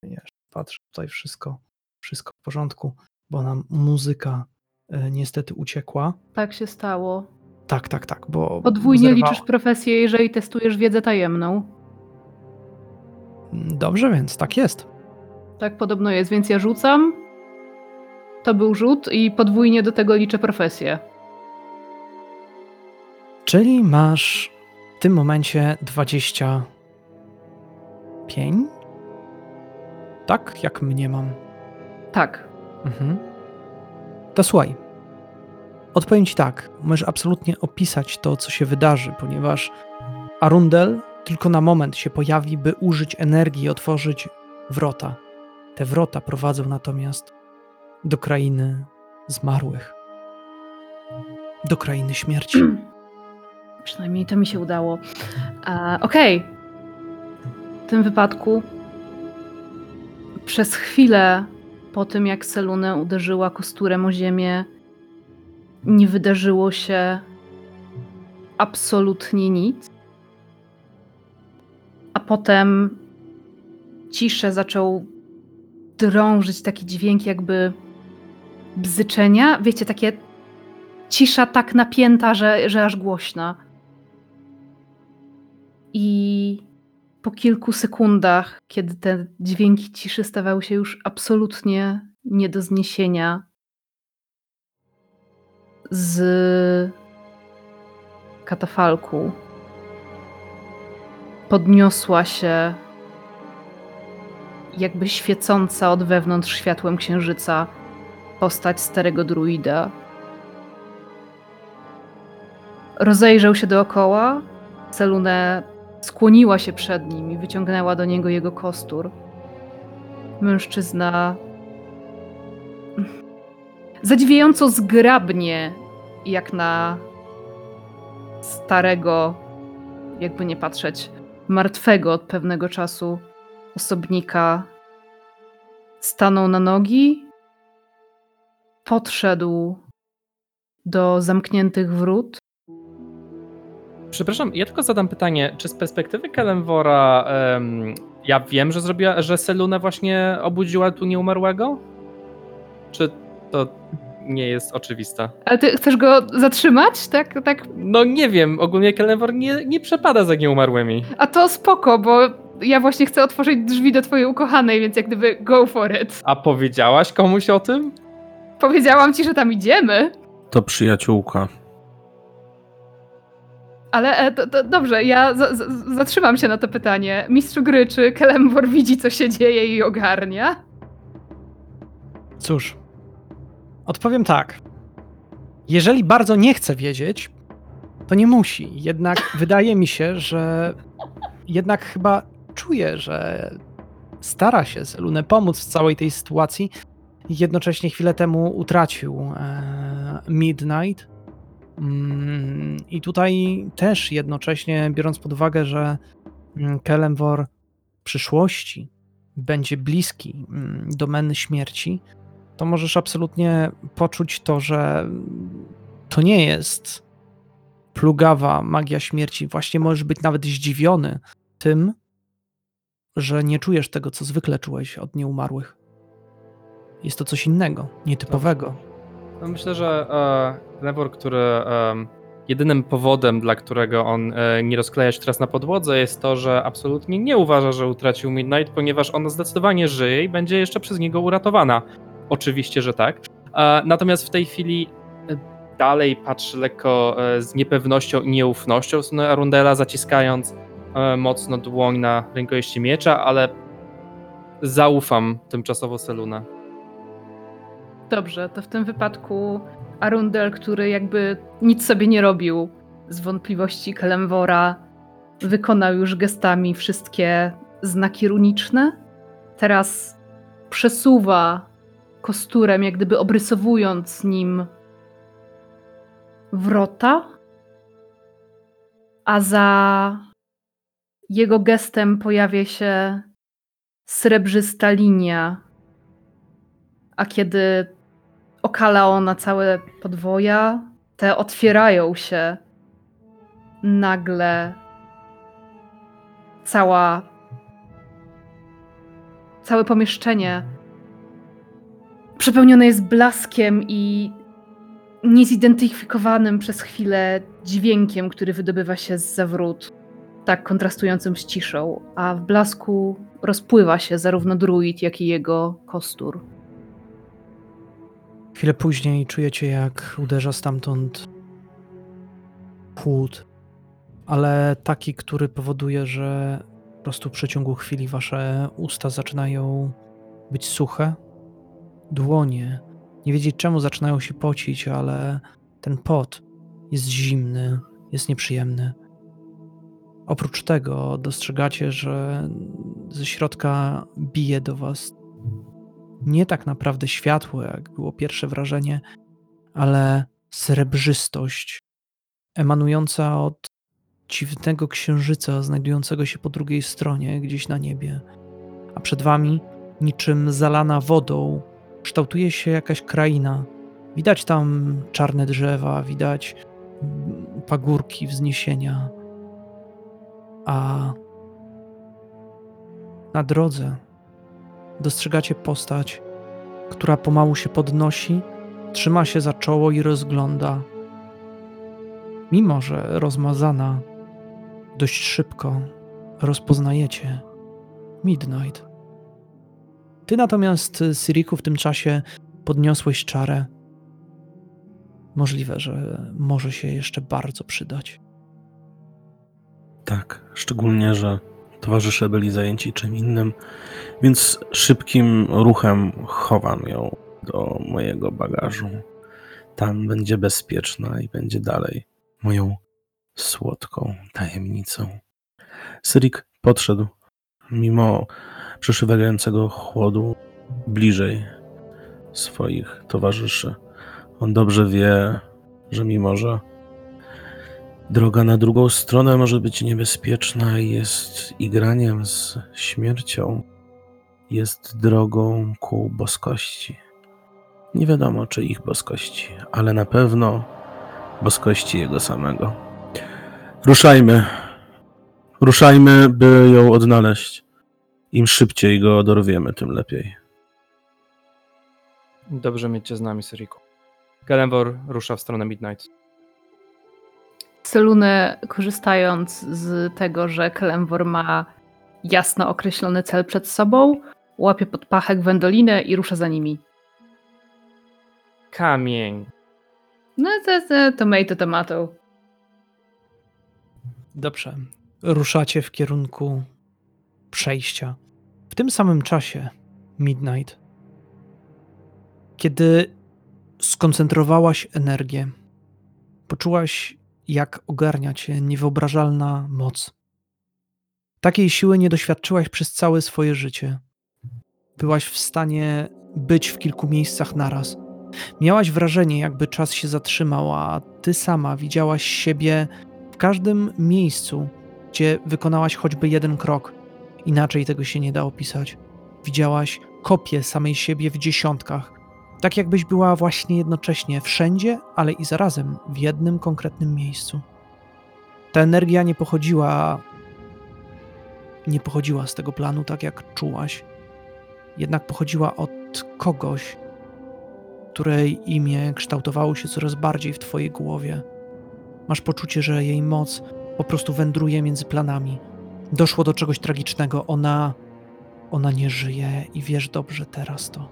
Jeszcze patrzę, tutaj wszystko, wszystko w porządku, bo nam muzyka niestety uciekła. Tak się stało. Tak, tak, tak, bo Podwójnie zerwała- liczysz profesję, jeżeli testujesz wiedzę tajemną. Dobrze, więc tak jest. Tak podobno jest, więc ja rzucam. To był rzut i podwójnie do tego liczę profesję. Czyli masz w tym momencie 25? Tak, jak mnie mam. Tak. Mhm. To słuchaj. Odpowiem ci tak. Możesz absolutnie opisać to, co się wydarzy, ponieważ Arundel tylko na moment się pojawi, by użyć energii i otworzyć wrota. Te wrota prowadzą natomiast do krainy zmarłych. Do krainy śmierci. Przynajmniej to mi się udało. E, Okej. W tym wypadku przez chwilę po tym, jak Selunę uderzyła kosturem o ziemię, nie wydarzyło się absolutnie nic. Potem ciszę zaczął drążyć taki dźwięk jakby bzyczenia. Wiecie, takie cisza tak napięta, że, że aż głośna. I po kilku sekundach, kiedy te dźwięki ciszy stawały się już absolutnie nie do zniesienia, z katafalku podniosła się jakby świecąca od wewnątrz światłem księżyca postać starego druida. Rozejrzał się dookoła. Selune skłoniła się przed nim i wyciągnęła do niego jego kostur. Mężczyzna zadziwiająco zgrabnie, jak na starego, jakby nie patrzeć, martwego od pewnego czasu osobnika, stanął na nogi, podszedł do zamkniętych wrót. Przepraszam, ja tylko zadam pytanie, czy z perspektywy Kelemwora em, ja wiem, że zrobiła, że Seluna właśnie obudziła tu nieumarłego? Czy to nie jest oczywiste? Ale ty chcesz go zatrzymać? Tak, tak. No nie wiem, ogólnie Kelemwor nie, nie przepada za nieumarłymi. A to spoko, bo ja właśnie chcę otworzyć drzwi do twojej ukochanej, więc jak gdyby go for it. A powiedziałaś komuś o tym? Powiedziałam ci, że tam idziemy. To przyjaciółka. Ale e, to, to dobrze, ja za, za, zatrzymam się na to pytanie. Mistrzu gry, czy Kelembor widzi, co się dzieje i ogarnia? Cóż, odpowiem tak. Jeżeli bardzo nie chce wiedzieć, to nie musi. Jednak wydaje mi się, że jednak chyba czuje, że stara się Zelunę pomóc w całej tej sytuacji. Jednocześnie chwilę temu utracił e, Midnight. Mm, I tutaj też jednocześnie, biorąc pod uwagę, że mm, Kelemwor w przyszłości będzie bliski mm, domeny śmierci, to możesz absolutnie poczuć to, że to nie jest plugawa magia śmierci. Właśnie możesz być nawet zdziwiony tym, że nie czujesz tego, co zwykle czułeś od nieumarłych. Jest to coś innego, nietypowego. No myślę, że e, Kelemwor, który em, jedynym powodem, dla którego on e, nie rozkleja się teraz na podłodze, jest to, że absolutnie nie uważa, że utracił Midnight, ponieważ ona zdecydowanie żyje i będzie jeszcze przez niego uratowana. Oczywiście, że tak. Natomiast w tej chwili e, dalej patrzy lekko e, z niepewnością i nieufnością w stronę Arundela, zaciskając e, mocno dłoń na rękojeści miecza, ale zaufam tymczasowo Seluna. Dobrze, to w tym wypadku Arundel, który jakby nic sobie nie robił z wątpliwości Kelembora, wykonał już gestami wszystkie znaki runiczne. Teraz przesuwa kosturem, jak gdyby obrysowując nim wrota, a za jego gestem pojawia się srebrzysta linia, a kiedy okala ona całe podwoja, te otwierają się nagle cała całe pomieszczenie przepełnione jest blaskiem i niezidentyfikowanym przez chwilę dźwiękiem, który wydobywa się z zawrót, tak kontrastującym z ciszą, a w blasku rozpływa się zarówno druid, jak i jego kostur. Chwilę później czujecie, jak uderza stamtąd chłód, ale taki, który powoduje, że po prostu w przeciągu chwili wasze usta zaczynają być suche, dłonie, nie wiedzieć czemu zaczynają się pocić, ale ten pot jest zimny, jest nieprzyjemny. Oprócz tego dostrzegacie, że ze środka bije do was nie tak naprawdę światło, jak było pierwsze wrażenie, ale srebrzystość emanująca od dziwnego księżyca znajdującego się po drugiej stronie, gdzieś na niebie. A przed wami, niczym zalana wodą, kształtuje się jakaś kraina. Widać tam czarne drzewa, widać pagórki, wzniesienia. A na drodze dostrzegacie postać, która pomału się podnosi, trzyma się za czoło i rozgląda. Mimo, że rozmazana, dość szybko rozpoznajecie Midnight. Ty natomiast, Siriku, w tym czasie podniosłeś czarę. Możliwe, że może się jeszcze bardzo przydać. Tak, szczególnie, że towarzysze byli zajęci czym innym, więc szybkim ruchem chowam ją do mojego bagażu. Tam będzie bezpieczna i będzie dalej moją słodką tajemnicą. Syrik podszedł, mimo przeszywającego chłodu, bliżej swoich towarzyszy. On dobrze wie, że mimo, że droga na drugą stronę może być niebezpieczna i jest igraniem z śmiercią, jest drogą ku boskości. Nie wiadomo, czy ich boskości, ale na pewno boskości jego samego. Ruszajmy. Ruszajmy, by ją odnaleźć. Im szybciej go dorwiemy, tym lepiej. Dobrze mieć cię z nami, Syriku. Galenwor rusza w stronę Midnight. Seluny, korzystając z tego, że Klemwor ma jasno określony cel przed sobą, łapie pod pachę Gwendolinę i rusza za nimi. Kamień. No to, to tomato, tomato. Dobrze. Ruszacie w kierunku przejścia. W tym samym czasie, Midnight, kiedy skoncentrowałaś energię, poczułaś, jak ogarnia cię niewyobrażalna moc. Takiej siły nie doświadczyłaś przez całe swoje życie. Byłaś w stanie być w kilku miejscach naraz. Miałaś wrażenie, jakby czas się zatrzymał, a ty sama widziałaś siebie w każdym miejscu, gdzie wykonałaś choćby jeden krok. Inaczej tego się nie da opisać. Widziałaś kopię samej siebie w dziesiątkach. Tak jakbyś była właśnie jednocześnie wszędzie, ale i zarazem w jednym konkretnym miejscu. Ta energia nie pochodziła. Nie pochodziła z tego planu tak jak czułaś. Jednak pochodziła od kogoś, której imię kształtowało się coraz bardziej w twojej głowie. Masz poczucie, że jej moc po prostu wędruje między planami. Doszło do czegoś tragicznego. Ona. Ona nie żyje i wiesz dobrze teraz to.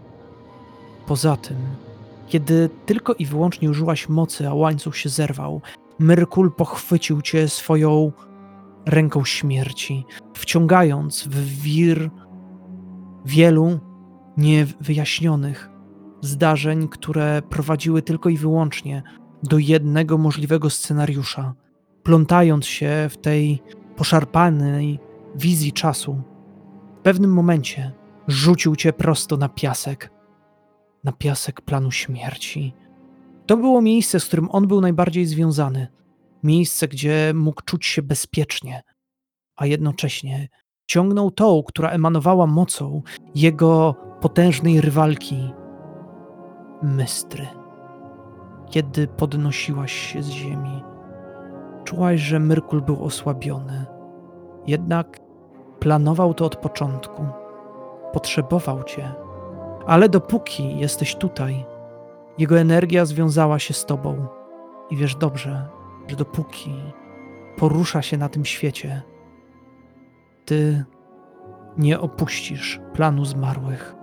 Poza tym, kiedy tylko i wyłącznie użyłaś mocy, a łańcuch się zerwał, Myrkul pochwycił cię swoją ręką śmierci, wciągając w wir wielu niewyjaśnionych zdarzeń, które prowadziły tylko i wyłącznie do jednego możliwego scenariusza, plątając się w tej poszarpanej wizji czasu, w pewnym momencie rzucił cię prosto na piasek. Na piasek planu śmierci. To było miejsce, z którym on był najbardziej związany. Miejsce, gdzie mógł czuć się bezpiecznie, a jednocześnie ciągnął tą, która emanowała mocą jego potężnej rywalki Mystry. Kiedy podnosiłaś się z ziemi, czułaś, że Myrkul był osłabiony. Jednak planował to od początku. Potrzebował cię. Ale dopóki jesteś tutaj, jego energia związała się z tobą. I wiesz dobrze, że dopóki porusza się na tym świecie, ty nie opuścisz planu zmarłych.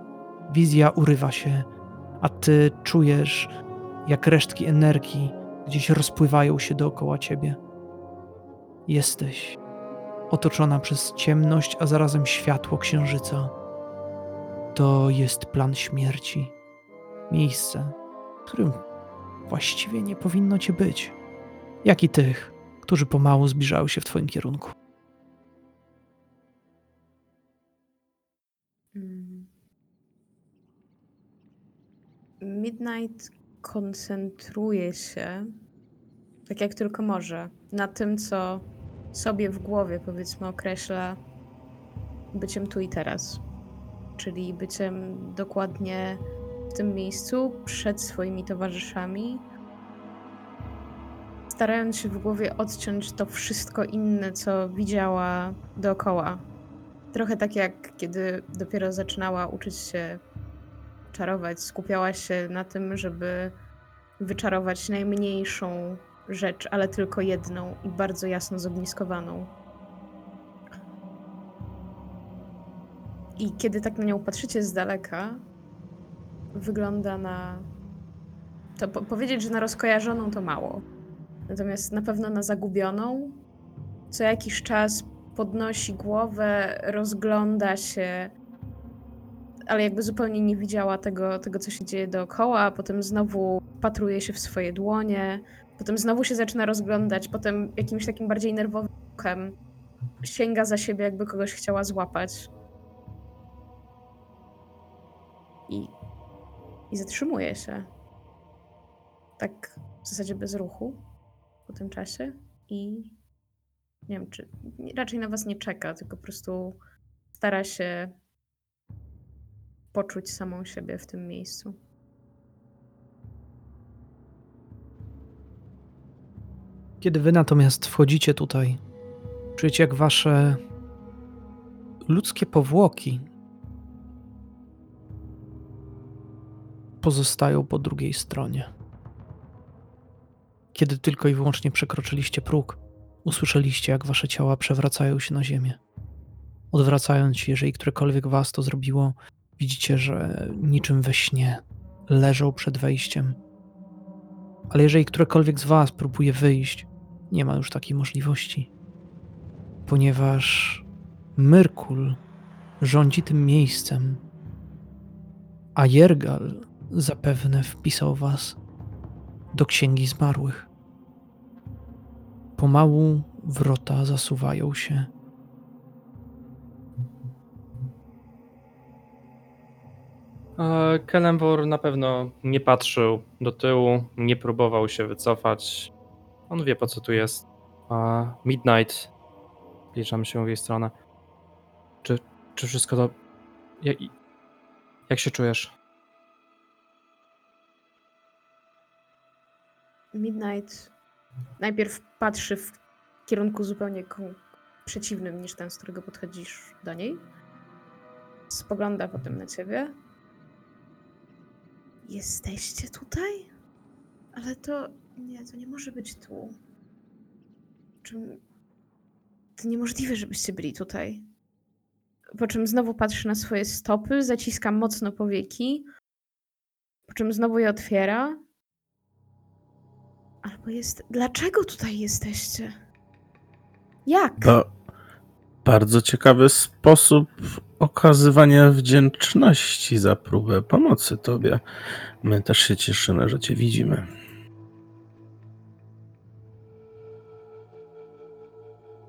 Wizja urywa się, a ty czujesz, jak resztki energii gdzieś rozpływają się dookoła ciebie. Jesteś otoczona przez ciemność, a zarazem światło księżyca. To jest plan śmierci. Miejsce, w którym właściwie nie powinno cię być. Jak i tych, którzy pomału zbliżają się w twoim kierunku. Mm. Midnight koncentruje się, tak jak tylko może, na tym, co sobie w głowie, powiedzmy, określa byciem tu i teraz. Czyli byciem dokładnie w tym miejscu, przed swoimi towarzyszami, starając się w głowie odciąć to wszystko inne, co widziała dookoła. Trochę tak jak kiedy dopiero zaczynała uczyć się czarować, skupiała się na tym, żeby wyczarować najmniejszą rzecz, ale tylko jedną i bardzo jasno zogniskowaną. I kiedy tak na nią patrzycie z daleka, wygląda na. To po powiedzieć, że na rozkojarzoną to mało. Natomiast na pewno na zagubioną. Co jakiś czas podnosi głowę, rozgląda się, ale jakby zupełnie nie widziała tego, tego co się dzieje dookoła. a Potem znowu patruje się w swoje dłonie, potem znowu się zaczyna rozglądać, potem jakimś takim bardziej nerwowym ruchem sięga za siebie, jakby kogoś chciała złapać. I, i zatrzymuje się. Tak w zasadzie bez ruchu po tym czasie i nie wiem, czy raczej na was nie czeka, tylko po prostu stara się poczuć samą siebie w tym miejscu. Kiedy wy natomiast wchodzicie tutaj, czujecie jak wasze ludzkie powłoki pozostają po drugiej stronie. Kiedy tylko i wyłącznie przekroczyliście próg, usłyszeliście, jak wasze ciała przewracają się na ziemię. Odwracając się, jeżeli którekolwiek was to zrobiło, widzicie, że niczym we śnie leżą przed wejściem. Ale jeżeli którekolwiek z was próbuje wyjść, nie ma już takiej możliwości, ponieważ Myrkul rządzi tym miejscem, a Jergal zapewne wpisał was do księgi zmarłych. Pomału wrota zasuwają się. Kellenbor na pewno nie patrzył do tyłu, nie próbował się wycofać. On wie po co tu jest. A Midnight. Zbliżamy się w jej stronę. Czy, czy wszystko do. Jak, jak się czujesz? Midnight najpierw patrzy w kierunku zupełnie przeciwnym niż ten, z którego podchodzisz do niej. Spogląda potem na ciebie. Jesteście tutaj? Ale to nie, to nie może być tu. Czym... To niemożliwe, żebyście byli tutaj. Po czym znowu patrzy na swoje stopy, zaciska mocno powieki, po czym znowu je otwiera. Albo jest. Dlaczego tutaj jesteście? Jak? To bardzo ciekawy sposób okazywania wdzięczności za próbę pomocy tobie. My też się cieszymy, że cię widzimy.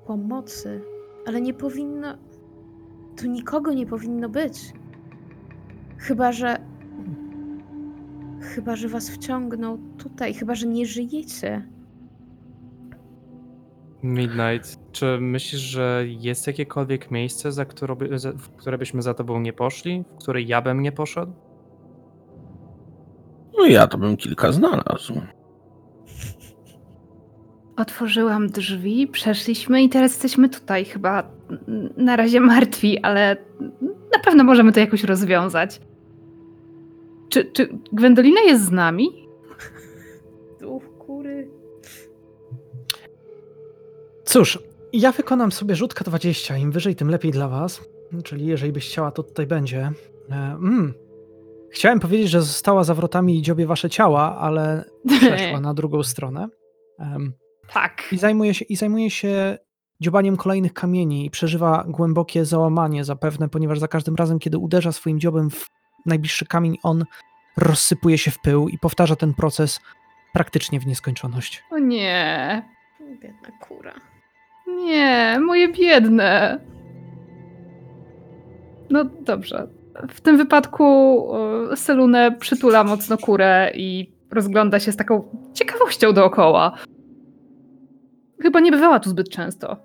Pomocy, ale nie powinno. Tu nikogo nie powinno być. Chyba, że. Chyba, że was wciągnął tutaj, chyba, że nie żyjecie. Midnight, czy myślisz, że jest jakiekolwiek miejsce, za które, za- w które byśmy za tobą nie poszli? W które ja bym nie poszedł? No ja to bym kilka znalazł. Otworzyłam drzwi, przeszliśmy i teraz jesteśmy tutaj. Chyba na razie martwi, ale na pewno możemy to jakoś rozwiązać. Czy, czy Gwendolina jest z nami? Duch kury. Cóż, ja wykonam sobie rzut K20. Im wyżej, tym lepiej dla was. Czyli jeżeli byś chciała, to tutaj będzie. E, Mm. Chciałem powiedzieć, że została za wrotami i dziobie wasze ciała, ale przeszła na drugą stronę. Em, Tak. I zajmuje się, i zajmuje się dziobaniem kolejnych kamieni i przeżywa głębokie załamanie zapewne, ponieważ za każdym razem, kiedy uderza swoim dziobem w najbliższy kamień, on rozsypuje się w pył i powtarza ten proces praktycznie w nieskończoność. O nie. Biedna kura. Nie, moje biedne. No dobrze. W tym wypadku e, Selunę przytula mocno kurę i rozgląda się z taką ciekawością dookoła. Chyba nie bywała tu zbyt często.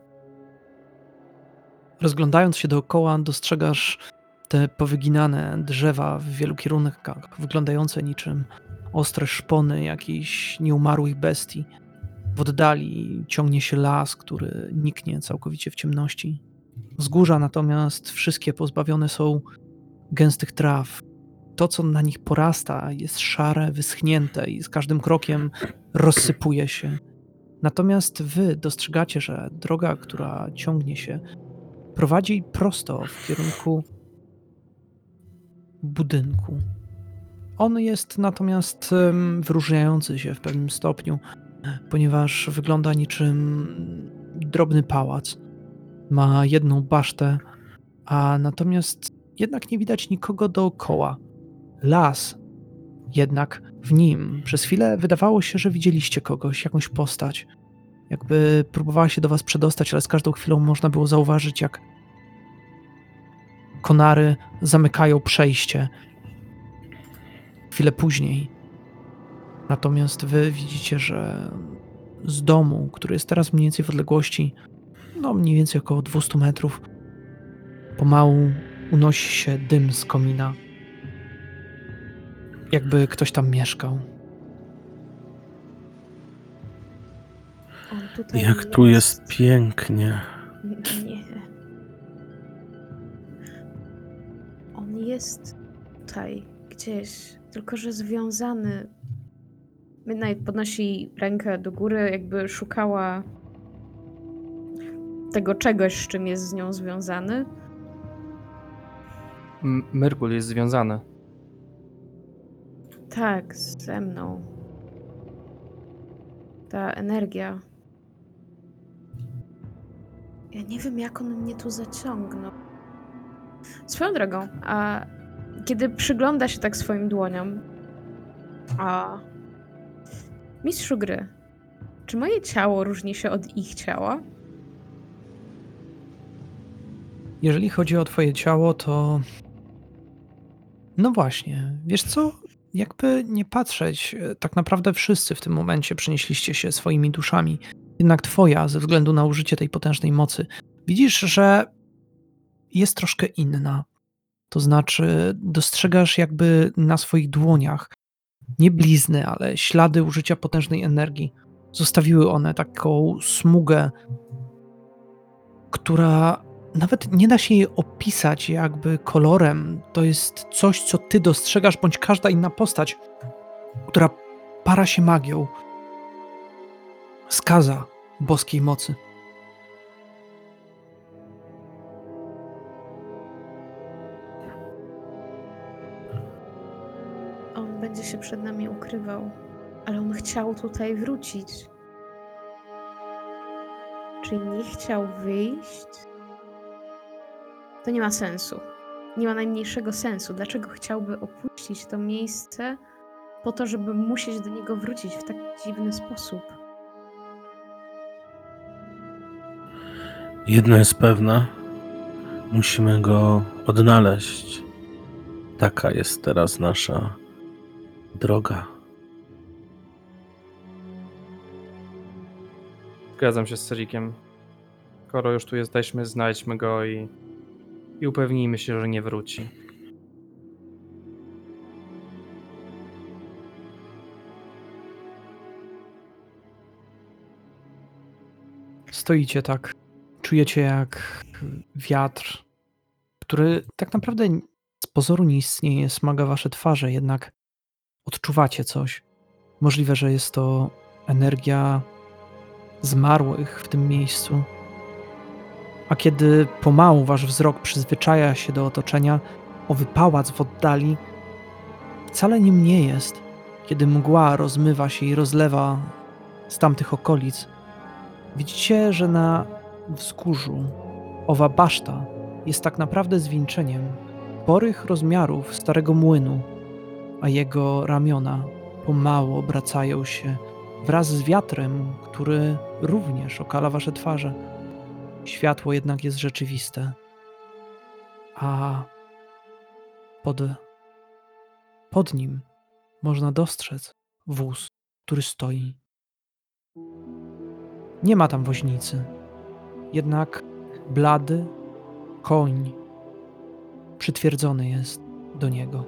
Rozglądając się dookoła, dostrzegasz te powyginane drzewa w wielu kierunkach, wyglądające niczym ostre szpony jakichś nieumarłych bestii. W oddali ciągnie się las, który niknie całkowicie w ciemności. Wzgórza natomiast wszystkie pozbawione są gęstych traw. To, co na nich porasta, jest szare, wyschnięte i z każdym krokiem rozsypuje się. Natomiast wy dostrzegacie, że droga, która ciągnie się, prowadzi prosto w kierunku budynku. On jest natomiast wyróżniający się w pewnym stopniu, ponieważ wygląda niczym drobny pałac. Ma jedną basztę, a natomiast jednak nie widać nikogo dookoła. Las, jednak w nim przez chwilę wydawało się, że widzieliście kogoś, jakąś postać. Jakby próbowała się do was przedostać, ale z każdą chwilą można było zauważyć, jak konary zamykają przejście. Chwilę później. Natomiast wy widzicie, że z domu, który jest teraz mniej więcej w odległości, no mniej więcej około 200 metrów, pomału unosi się dym z komina. Jakby ktoś tam mieszkał. On tutaj Jak tu jest pięknie. Nie. On jest tutaj, gdzieś, tylko że związany. Midnight podnosi rękę do góry, jakby szukała tego czegoś, z czym jest z nią związany. M- Myrgul jest związany. Tak, ze mną. Ta energia. Ja nie wiem, jak on mnie tu zaciągnął. Swoją drogą, a kiedy przygląda się tak swoim dłoniom, a mistrzu gry, czy moje ciało różni się od ich ciała? Jeżeli chodzi o twoje ciało, to. No właśnie, wiesz co? Jakby nie patrzeć, e, tak naprawdę wszyscy w tym momencie przenieśliście się swoimi duszami. Jednak twoja, ze względu na użycie tej potężnej mocy, widzisz, że jest troszkę inna. To znaczy, dostrzegasz jakby na swoich dłoniach nie blizny, ale ślady użycia potężnej energii. Zostawiły one taką smugę, która nawet nie da się jej opisać jakby kolorem. To jest coś, co ty dostrzegasz, bądź każda inna postać, która para się magią. Skaza boskiej mocy. On będzie się przed nami ukrywał, ale on chciał tutaj wrócić. Czyli nie chciał wyjść? To nie ma sensu. Nie ma najmniejszego sensu. Dlaczego chciałby opuścić to miejsce po to, żeby musieć do niego wrócić w tak dziwny sposób? Jedno jest pewne. Musimy go odnaleźć. Taka jest teraz nasza droga. Zgadzam się z Celikiem. Skoro już tu jesteśmy, znajdźmy go i, i upewnijmy się, że nie wróci. Stoicie tak. Czujecie jak wiatr, który tak naprawdę z pozoru nie istnieje, smaga wasze twarze, jednak odczuwacie coś. Możliwe, że jest to energia zmarłych w tym miejscu. A kiedy pomału wasz wzrok przyzwyczaja się do otoczenia, owy pałac w oddali wcale nim nie jest. Kiedy mgła rozmywa się i rozlewa z tamtych okolic, widzicie, że na wzgórzu owa baszta jest tak naprawdę zwieńczeniem sporych rozmiarów starego młynu, a jego ramiona pomału obracają się wraz z wiatrem, który również okala wasze twarze. Światło jednak jest rzeczywiste, a pod, pod nim można dostrzec wóz, który stoi. Nie ma tam woźnicy, jednak blady koń przytwierdzony jest do niego.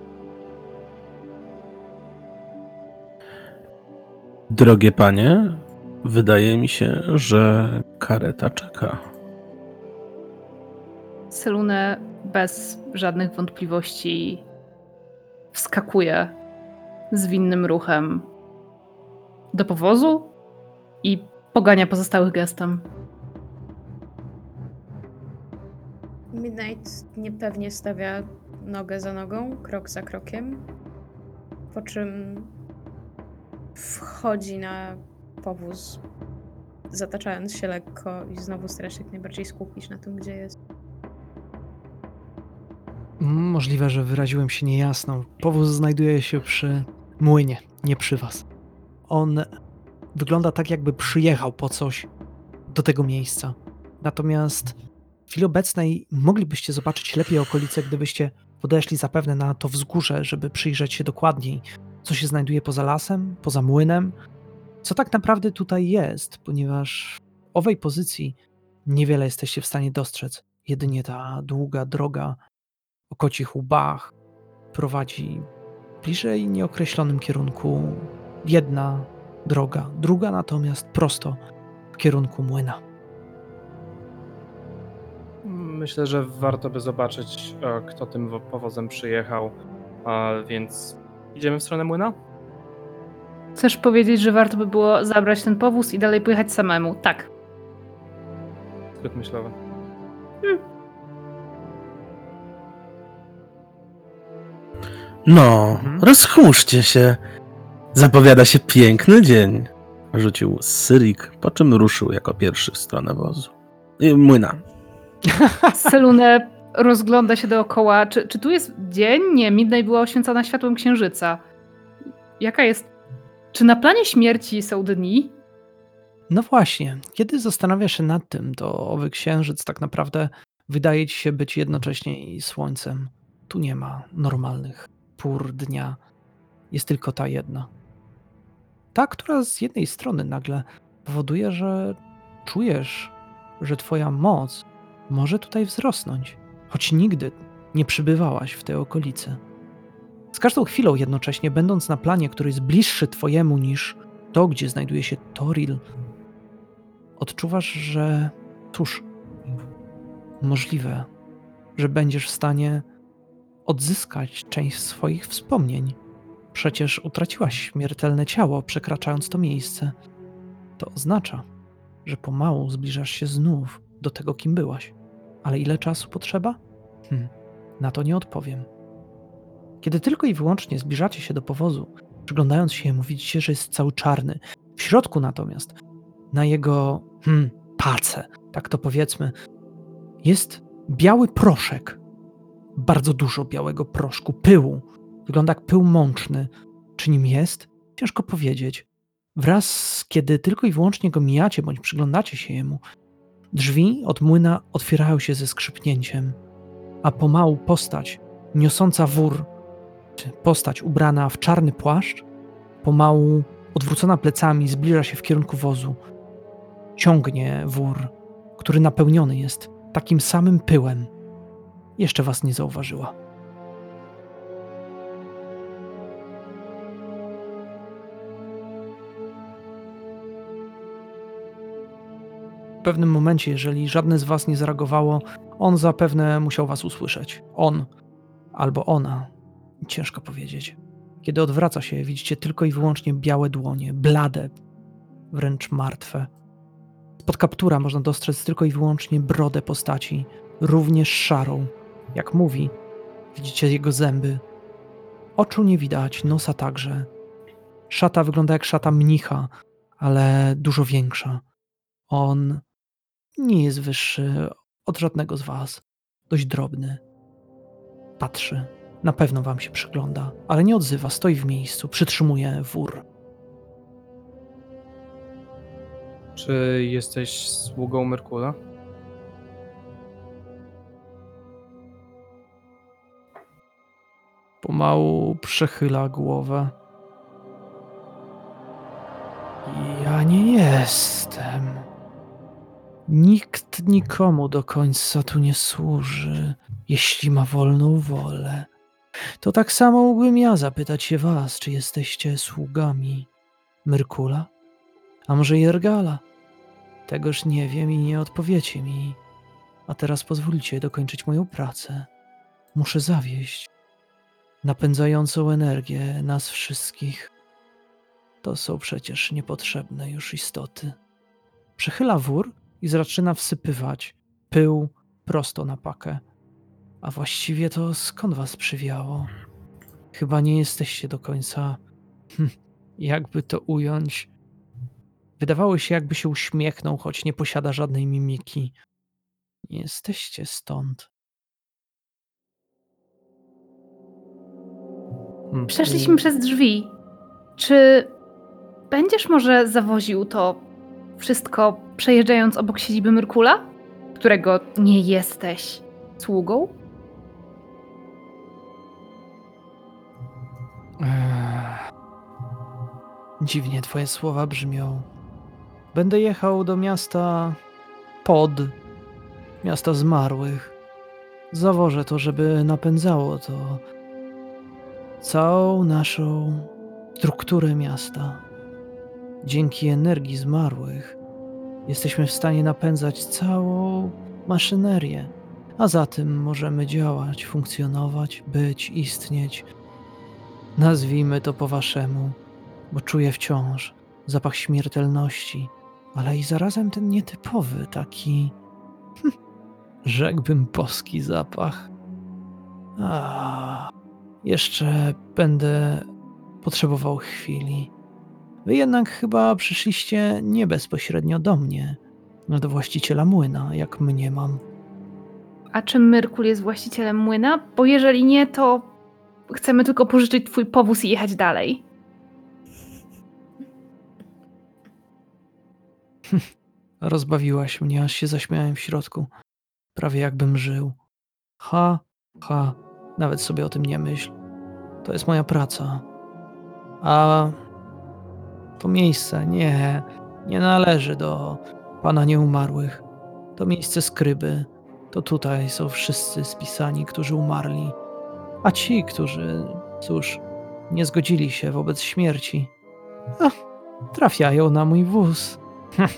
Drogie panie, wydaje mi się, że kareta czeka. Selune bez żadnych wątpliwości wskakuje zwinnym ruchem do powozu i pogania pozostałych gestem. Midnight niepewnie stawia nogę za nogą, krok za krokiem, po czym wchodzi na powóz, zataczając się lekko i znowu stara się jak najbardziej skupić na tym, gdzie jest. Możliwe, że wyraziłem się niejasno. Powóz znajduje się przy młynie, nie przy was. On wygląda tak, jakby przyjechał po coś do tego miejsca. Natomiast w chwili obecnej moglibyście zobaczyć lepiej okolice, gdybyście podeszli zapewne na to wzgórze, żeby przyjrzeć się dokładniej, co się znajduje poza lasem, poza młynem, co tak naprawdę tutaj jest, ponieważ w owej pozycji niewiele jesteście w stanie dostrzec. Jedynie ta długa droga o kocich łbach prowadzi bliżej nieokreślonym kierunku jedna droga, druga natomiast prosto w kierunku młyna. Myślę, że warto by zobaczyć, e, kto tym wo- powozem przyjechał, a więc idziemy w stronę młyna? Chcesz powiedzieć, że warto by było zabrać ten powóz i dalej pojechać samemu? Tak. Zbyt myślowy. No, Mhm. rozchmurzcie się. Zapowiada się piękny dzień. Rzucił Syrik, po czym ruszył jako pierwszy w stronę wozu. I młyna. Selune rozgląda się dookoła. Czy, czy tu jest dzień? Nie, Midnight była oświęcona światłem księżyca. Jaka jest... Czy na planie śmierci są dni? No właśnie, kiedy zastanawiasz się nad tym, to owy księżyc tak naprawdę wydaje ci się być jednocześnie i słońcem. Tu nie ma normalnych pór dnia. Jest tylko ta jedna. Ta, która z jednej strony nagle powoduje, że czujesz, że twoja moc może tutaj wzrosnąć, choć nigdy nie przybywałaś w tej okolicy. Z każdą chwilą jednocześnie, będąc na planie, który jest bliższy twojemu niż to, gdzie znajduje się Toril, odczuwasz, że cóż, możliwe, że będziesz w stanie odzyskać część swoich wspomnień. Przecież utraciłaś śmiertelne ciało, przekraczając to miejsce. To oznacza, że pomału zbliżasz się znów do tego, kim byłaś. Ale ile czasu potrzeba? Hm, na to nie odpowiem. Kiedy tylko i wyłącznie zbliżacie się do powozu, przyglądając się jemu, widzicie, że jest cały czarny. W środku natomiast, na jego hmm, pace, tak to powiedzmy, jest biały proszek. Bardzo dużo białego proszku, pyłu. Wygląda jak pył mączny. Czy nim jest? Ciężko powiedzieć. Wraz, kiedy tylko i wyłącznie go mijacie bądź przyglądacie się jemu, Drzwi od młyna otwierają się ze skrzypnięciem, a pomału postać niosąca wór, czy postać ubrana w czarny płaszcz, pomału odwrócona plecami zbliża się w kierunku wozu. Ciągnie wór, który napełniony jest takim samym pyłem. Jeszcze was nie zauważyła. W pewnym momencie, jeżeli żadne z was nie zareagowało, on zapewne musiał was usłyszeć. On albo ona. Ciężko powiedzieć. Kiedy odwraca się, widzicie tylko i wyłącznie białe dłonie, blade, wręcz martwe. Spod kaptura można dostrzec tylko i wyłącznie brodę postaci, również szarą. Jak mówi, widzicie jego zęby. Oczu nie widać, nosa także. Szata wygląda jak szata mnicha, ale dużo większa. On nie jest wyższy od żadnego z was. Dość drobny. Patrzy. Na pewno wam się przygląda, ale nie odzywa, stoi w miejscu, przytrzymuje wór. Czy jesteś sługą Merkula? Pomału przechyla głowę. Ja nie jestem. Nikt nikomu do końca tu nie służy, jeśli ma wolną wolę. To tak samo mógłbym ja zapytać się was, czy jesteście sługami Myrkula? A może Jergala? Tegoż nie wiem i nie odpowiecie mi. A teraz pozwólcie dokończyć moją pracę. Muszę zawieść napędzającą energię nas wszystkich. To są przecież niepotrzebne już istoty. Przechyla wór i zaczyna wsypywać pył prosto na pakę. A właściwie to skąd was przywiało? Chyba nie jesteście do końca. Hm, jakby to ująć? Wydawało się, jakby się uśmiechnął, choć nie posiada żadnej mimiki. Nie jesteście stąd. Przeszliśmy przez drzwi. Czy będziesz może zawoził to wszystko, przejeżdżając obok siedziby Myrkula, którego nie jesteś sługą? Ech. Dziwnie twoje słowa brzmią. Będę jechał do miasta Pod, miasta zmarłych. Zawożę to, żeby napędzało to całą naszą strukturę miasta. Dzięki energii zmarłych jesteśmy w stanie napędzać całą maszynerię, a za tym możemy działać, funkcjonować, być, istnieć. Nazwijmy to po waszemu, bo czuję wciąż zapach śmiertelności, ale i zarazem ten nietypowy, taki, rzekłbym, boski zapach. A, jeszcze będę potrzebował chwili. Wy jednak chyba przyszliście nie bezpośrednio do mnie, no do właściciela młyna, jak mnie mam. A czy Myrkul jest właścicielem młyna? Bo jeżeli nie, to chcemy tylko pożyczyć twój powóz i jechać dalej. Rozbawiłaś mnie, aż się zaśmiałem w środku. Prawie jakbym żył. Ha, ha, nawet sobie o tym nie myśl. To jest moja praca. A to miejsce, nie, nie należy do pana nieumarłych. To miejsce skryby. To tutaj są wszyscy spisani, którzy umarli. A ci, którzy, cóż, nie zgodzili się wobec śmierci, a, trafiają na mój wóz.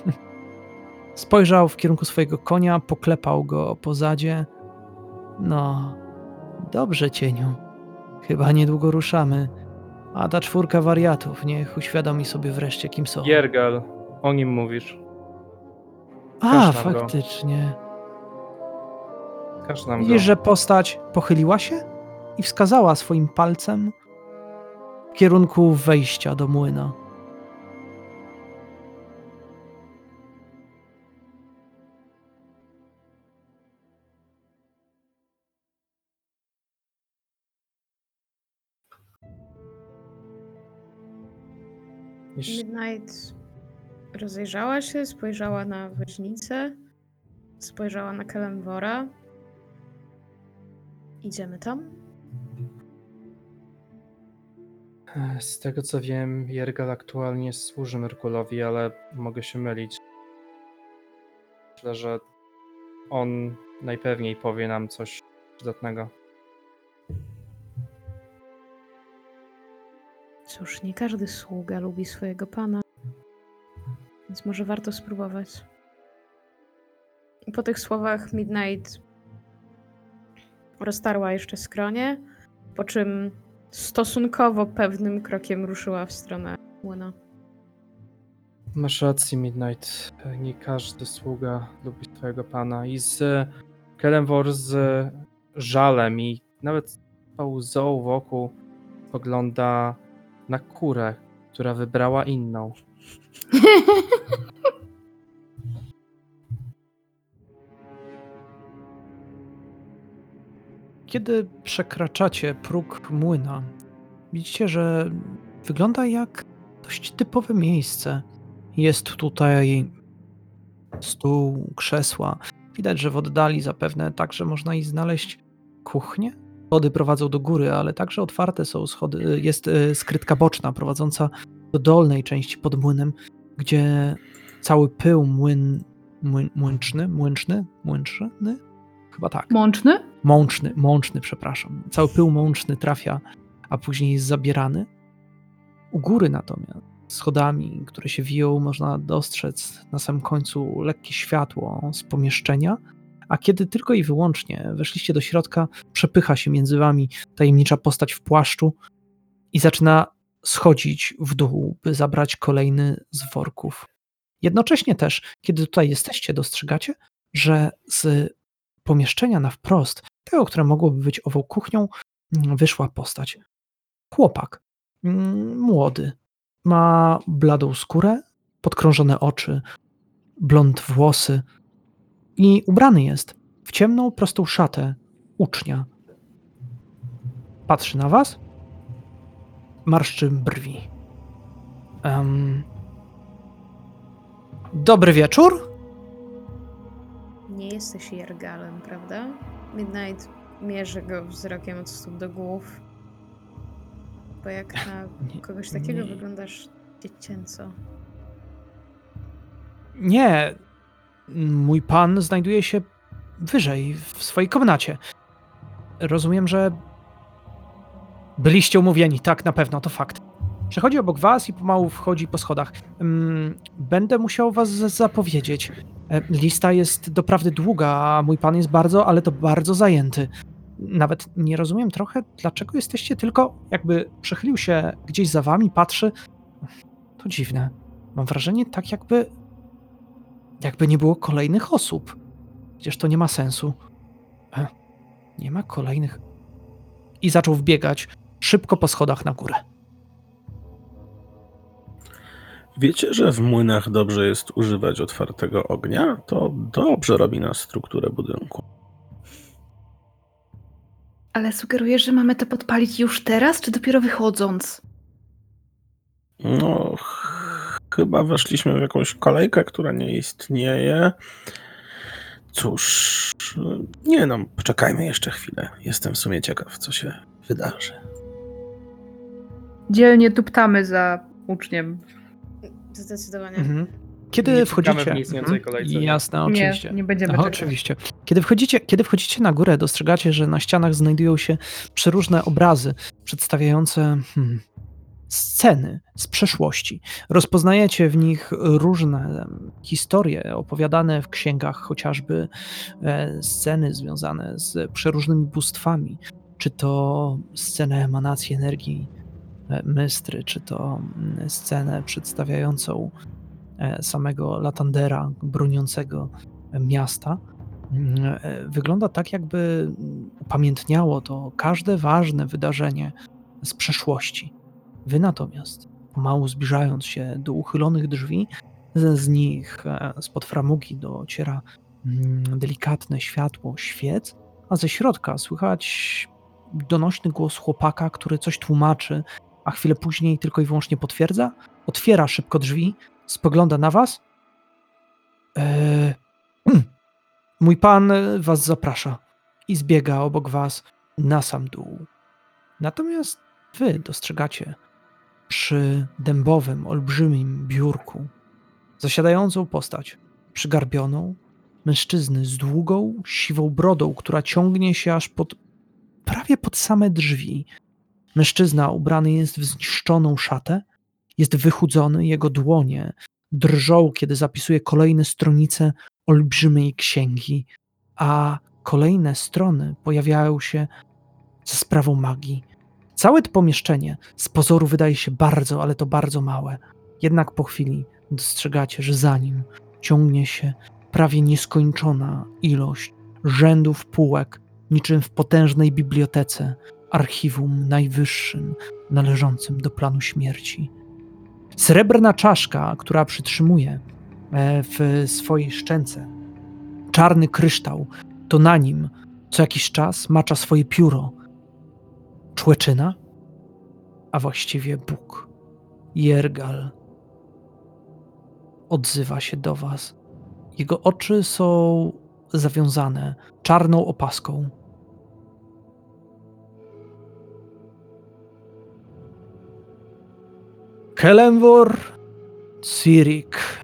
Spojrzał w kierunku swojego konia, poklepał go po zadzie. No, dobrze, cieniu. Chyba niedługo ruszamy. A ta czwórka wariatów, niech uświadomi sobie wreszcie, kim są. Jergal, o nim mówisz. A, każ nam go. faktycznie. Każ nam go. Widzisz, że postać pochyliła się i wskazała swoim palcem w kierunku wejścia do młyna. Midnight rozejrzała się, spojrzała na woźnicę spojrzała na Kelemwora. Idziemy tam? Z tego co wiem, Jergal aktualnie służy Merkulowi, ale mogę się mylić. Myślę, że on najpewniej powie nam coś przydatnego. Cóż, nie każdy sługa lubi swojego pana. Więc może warto spróbować. Po tych słowach Midnight roztarła jeszcze skronie, po czym stosunkowo pewnym krokiem ruszyła w stronę młyna. Masz rację, Midnight. Nie każdy sługa lubi swojego pana. I z Kelenwor z żalem i nawet pauzą wokół spogląda na kurę, która wybrała inną. Kiedy przekraczacie próg młyna, widzicie, że wygląda jak dość typowe miejsce. Jest tutaj stół, krzesła. Widać, że w oddali zapewne także można i znaleźć kuchnię. Schody prowadzą do góry, ale także otwarte są schody. Jest e, skrytka boczna prowadząca do dolnej części pod młynem, gdzie cały pył młyn, młyn, młynczny, młynczny, młynczny? Chyba tak Mączny? mączny, mączny, przepraszam. Cały pył mączny trafia, a później jest zabierany. U góry natomiast, schodami, które się wiją, można dostrzec na samym końcu lekkie światło z pomieszczenia, a kiedy tylko i wyłącznie weszliście do środka, przepycha się między wami tajemnicza postać w płaszczu i zaczyna schodzić w dół, by zabrać kolejny z worków. Jednocześnie też, kiedy tutaj jesteście, dostrzegacie, że z pomieszczenia na wprost, tego, które mogłoby być ową kuchnią, wyszła postać. Chłopak, mm, młody, ma bladą skórę, podkrążone oczy, blond włosy i ubrany jest w ciemną, prostą szatę ucznia. Patrzy na was, marszczy brwi. Em, dobry wieczór. Nie jesteś Jergalem, prawda? Midnight mierzy go wzrokiem od stóp do głów. Bo jak na kogoś takiego nie. wyglądasz dziecięco. Nie. Mój pan znajduje się wyżej, w swojej komnacie. Rozumiem, że byliście umówieni. Tak, na pewno, to fakt. Przechodzi obok was i pomału wchodzi po schodach. Mm, Będę musiał was zapowiedzieć. E, Lista jest doprawdy długa, a mój pan jest bardzo, ale to bardzo zajęty. Nawet nie rozumiem trochę, dlaczego jesteście tylko, jakby przechylił się gdzieś za wami, patrzy. To dziwne. Mam wrażenie, tak jakby jakby nie było kolejnych osób. Przecież to nie ma sensu. E, nie ma kolejnych. I zaczął wbiegać szybko po schodach na górę. Wiecie, że w młynach dobrze jest używać otwartego ognia? To dobrze robi na strukturę budynku. Ale sugerujesz, że mamy to podpalić już teraz, czy dopiero wychodząc? No, ch- chyba weszliśmy w jakąś kolejkę, która nie istnieje. Cóż, nie no, poczekajmy jeszcze chwilę. Jestem w sumie ciekaw, co się wydarzy. Dzielnie tuptamy za uczniem. Zdecydowanie. Mhm. Kiedy Nie wchodzicie. w nieistniejącej Mhm. kolejce, nie? Jasne, oczywiście. Nie, nie będziemy Aha, oczywiście. Kiedy wchodzicie, kiedy wchodzicie na górę, dostrzegacie, że na ścianach znajdują się przeróżne obrazy przedstawiające hmm, sceny z przeszłości. Rozpoznajecie w nich różne historie opowiadane w księgach, chociażby e, sceny związane z przeróżnymi bóstwami, czy to scenę emanacji energii e, Mystry, czy to scenę przedstawiającą e, samego Latandera broniącego miasta. Mm, Wygląda tak, jakby upamiętniało to każde ważne wydarzenie z przeszłości. Wy natomiast, pomału zbliżając się do uchylonych drzwi, z, nich, e, spod framugi dociera mm, delikatne światło świec, a ze środka słychać donośny głos chłopaka, który coś tłumaczy, a chwilę później tylko i wyłącznie potwierdza, otwiera szybko drzwi, spogląda na was. Eee, Mój pan e, was zaprasza i zbiega obok was na sam dół. Natomiast wy dostrzegacie przy dębowym, olbrzymim biurku zasiadającą postać, przygarbioną, mężczyzny z długą, siwą brodą, która ciągnie się aż pod, prawie pod same drzwi. Mężczyzna ubrany jest w zniszczoną szatę, jest wychudzony, jego dłonie drżą, kiedy zapisuje kolejne stronice olbrzymiej księgi, a kolejne strony pojawiają się ze sprawą magii. Całe to pomieszczenie z pozoru wydaje się bardzo, ale to bardzo małe. Jednak po chwili dostrzegacie, że za nim ciągnie się prawie nieskończona ilość rzędów półek, niczym w potężnej bibliotece, archiwum najwyższym, należącym do planu śmierci. Srebrna czaszka, która przytrzymuje e, w swojej szczęce czarny kryształ, to na nim co jakiś czas macza swoje pióro. Człeczyna, a właściwie Bóg, Jergal, odzywa się do was. Jego oczy są zawiązane czarną opaską. Kelemwor, Cyrik,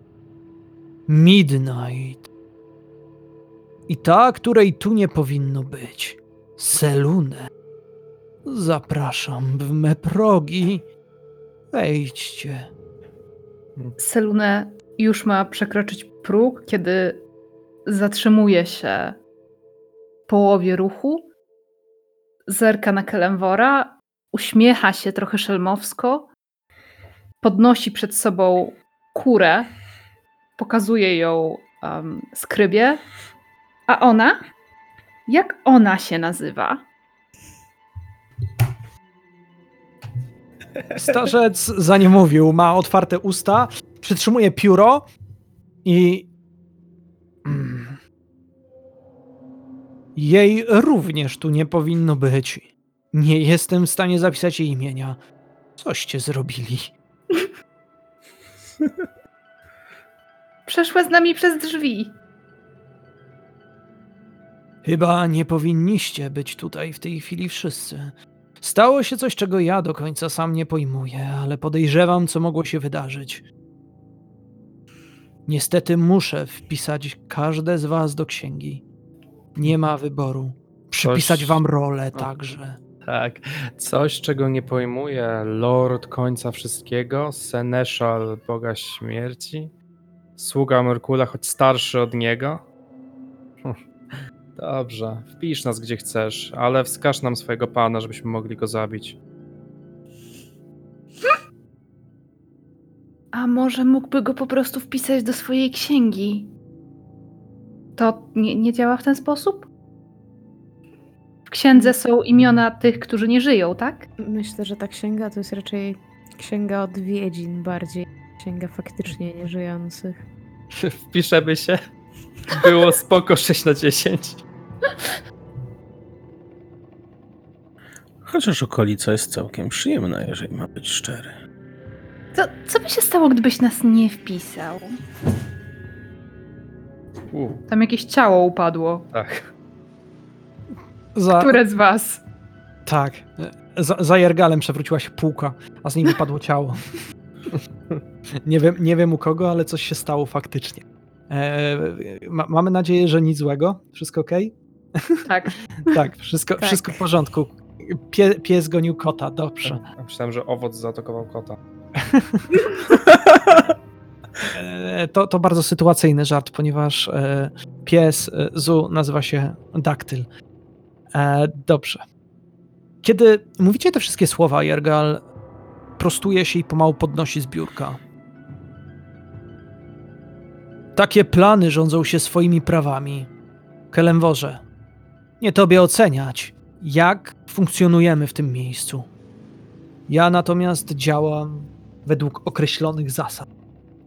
Midnight. I ta, której tu nie powinno być. Selune. Zapraszam w me progi. Wejdźcie. Selune już ma przekroczyć próg, kiedy zatrzymuje się w połowie ruchu, zerka na Kelemwora, uśmiecha się trochę szelmowsko, podnosi przed sobą kurę, pokazuje ją um, skrybie, a ona? Jak ona się nazywa? Starzec za nie mówił, ma otwarte usta, przytrzymuje pióro i. Mm. Jej również tu nie powinno być. Nie jestem w stanie zapisać jej imienia. Coście zrobili? Przeszła z nami przez drzwi. Chyba nie powinniście być tutaj w tej chwili wszyscy. Stało się coś, czego ja do końca sam nie pojmuję, ale podejrzewam, co mogło się wydarzyć. Niestety muszę wpisać każde z was do księgi. Nie ma wyboru. Przypisać Coś- wam rolę także. Tak. Coś, czego nie pojmuje Lord końca wszystkiego, Seneszal Boga Śmierci, sługa Merkula, choć starszy od niego. Dobrze, wpisz nas gdzie chcesz, ale wskaż nam swojego pana, żebyśmy mogli go zabić. A może mógłby go po prostu wpisać do swojej księgi? To nie, nie działa w ten sposób? W księdze są imiona tych, którzy nie żyją, tak? Myślę, że ta księga to jest raczej księga odwiedzin bardziej. Księga faktycznie nieżyjących. Wpiszemy się. Było spoko 6 na 10. Chociaż okolica jest całkiem przyjemna, jeżeli ma być szczery. To co by się stało, gdybyś nas nie wpisał? U, Tam jakieś ciało upadło. tak. Za, Które z was? tak. Za, za Jergalem przewróciła się półka, a z niej wypadło ciało. nie, wiem, nie wiem u kogo, ale coś się stało faktycznie. E, ma, mamy nadzieję, że nic złego. Wszystko ok? Tak. Tak, wszystko, Tak. wszystko w porządku. Pie, pies gonił kota, dobrze. Ja Myślałem, że owoc zaatakował kota. E, To, to bardzo sytuacyjny żart, ponieważ e, pies e, Zu nazywa się Daktyl. Dobrze. Kiedy mówicie te wszystkie słowa, Jergal prostuje się i pomału podnosi z biurka. Takie plany rządzą się swoimi prawami. Kelemworze, nie tobie oceniać, jak funkcjonujemy w tym miejscu. Ja natomiast działam według określonych zasad.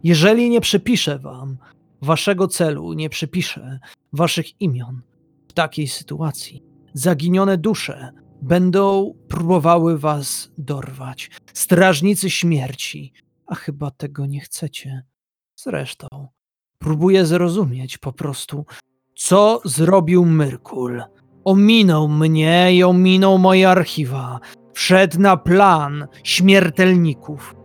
Jeżeli nie przypiszę wam waszego celu, nie przypiszę waszych imion w takiej sytuacji, zaginione dusze będą próbowały was dorwać. Strażnicy śmierci, a chyba tego nie chcecie. Zresztą, próbuję zrozumieć po prostu, Co zrobił Myrkul? Ominął mnie i ominął moje archiwa. Wszedł na plan śmiertelników.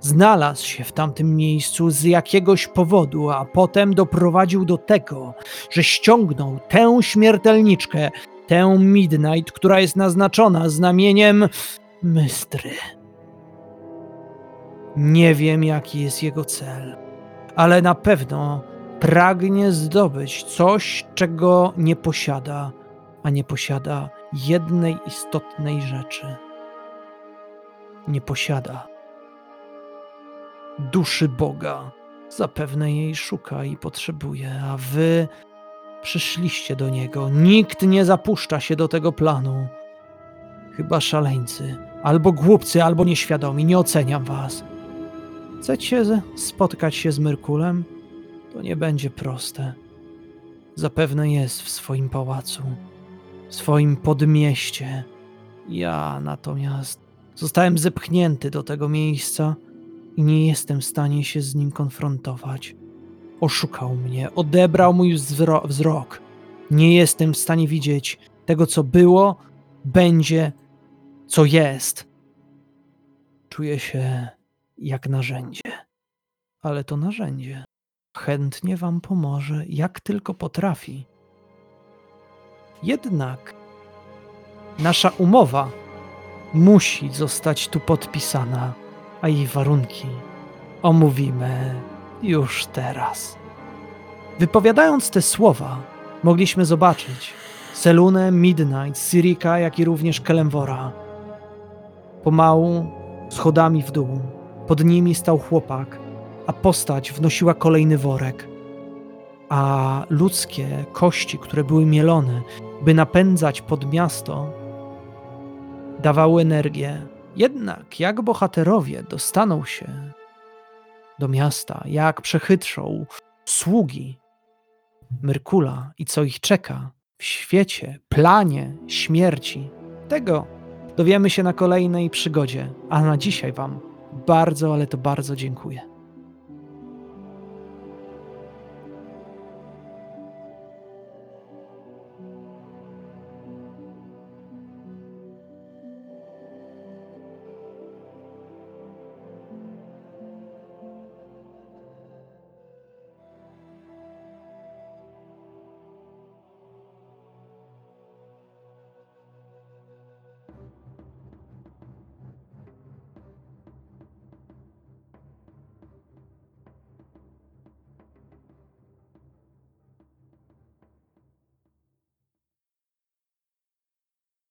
Znalazł się w tamtym miejscu z jakiegoś powodu, a potem doprowadził do tego, że ściągnął tę śmiertelniczkę, tę Midnight, która jest naznaczona znamieniem Mystry. Nie wiem, jaki jest jego cel, ale na pewno pragnie zdobyć coś, czego nie posiada, a nie posiada jednej istotnej rzeczy. Nie posiada duszy Boga. Zapewne jej szuka i potrzebuje, a wy przyszliście do niego. Nikt nie zapuszcza się do tego planu. Chyba szaleńcy, albo głupcy, albo nieświadomi. Nie oceniam was. Chcecie spotkać się z Myrkulem? To nie będzie proste. Zapewne jest w swoim pałacu, swoim podmieście. Ja natomiast zostałem zepchnięty do tego miejsca i nie jestem w stanie się z nim konfrontować. Oszukał mnie, odebrał mój wzro- wzrok. Nie jestem w stanie widzieć tego, co było, będzie, co jest. Czuję się jak narzędzie, ale to narzędzie chętnie wam pomoże, jak tylko potrafi. Jednak nasza umowa musi zostać tu podpisana, a jej warunki omówimy już teraz. Wypowiadając te słowa, mogliśmy zobaczyć Selunę, Midnight, Sirika, jak i również Kelemwora. Pomału, schodami w dół, pod nimi stał chłopak, a postać wnosiła kolejny worek. A ludzkie kości, które były mielone, by napędzać pod miasto, dawały energię. Jednak jak bohaterowie dostaną się do miasta, jak przechytrzą sługi Myrkula i co ich czeka w świecie, planie śmierci, tego dowiemy się na kolejnej przygodzie. A na dzisiaj Wam bardzo, ale to bardzo dziękuję.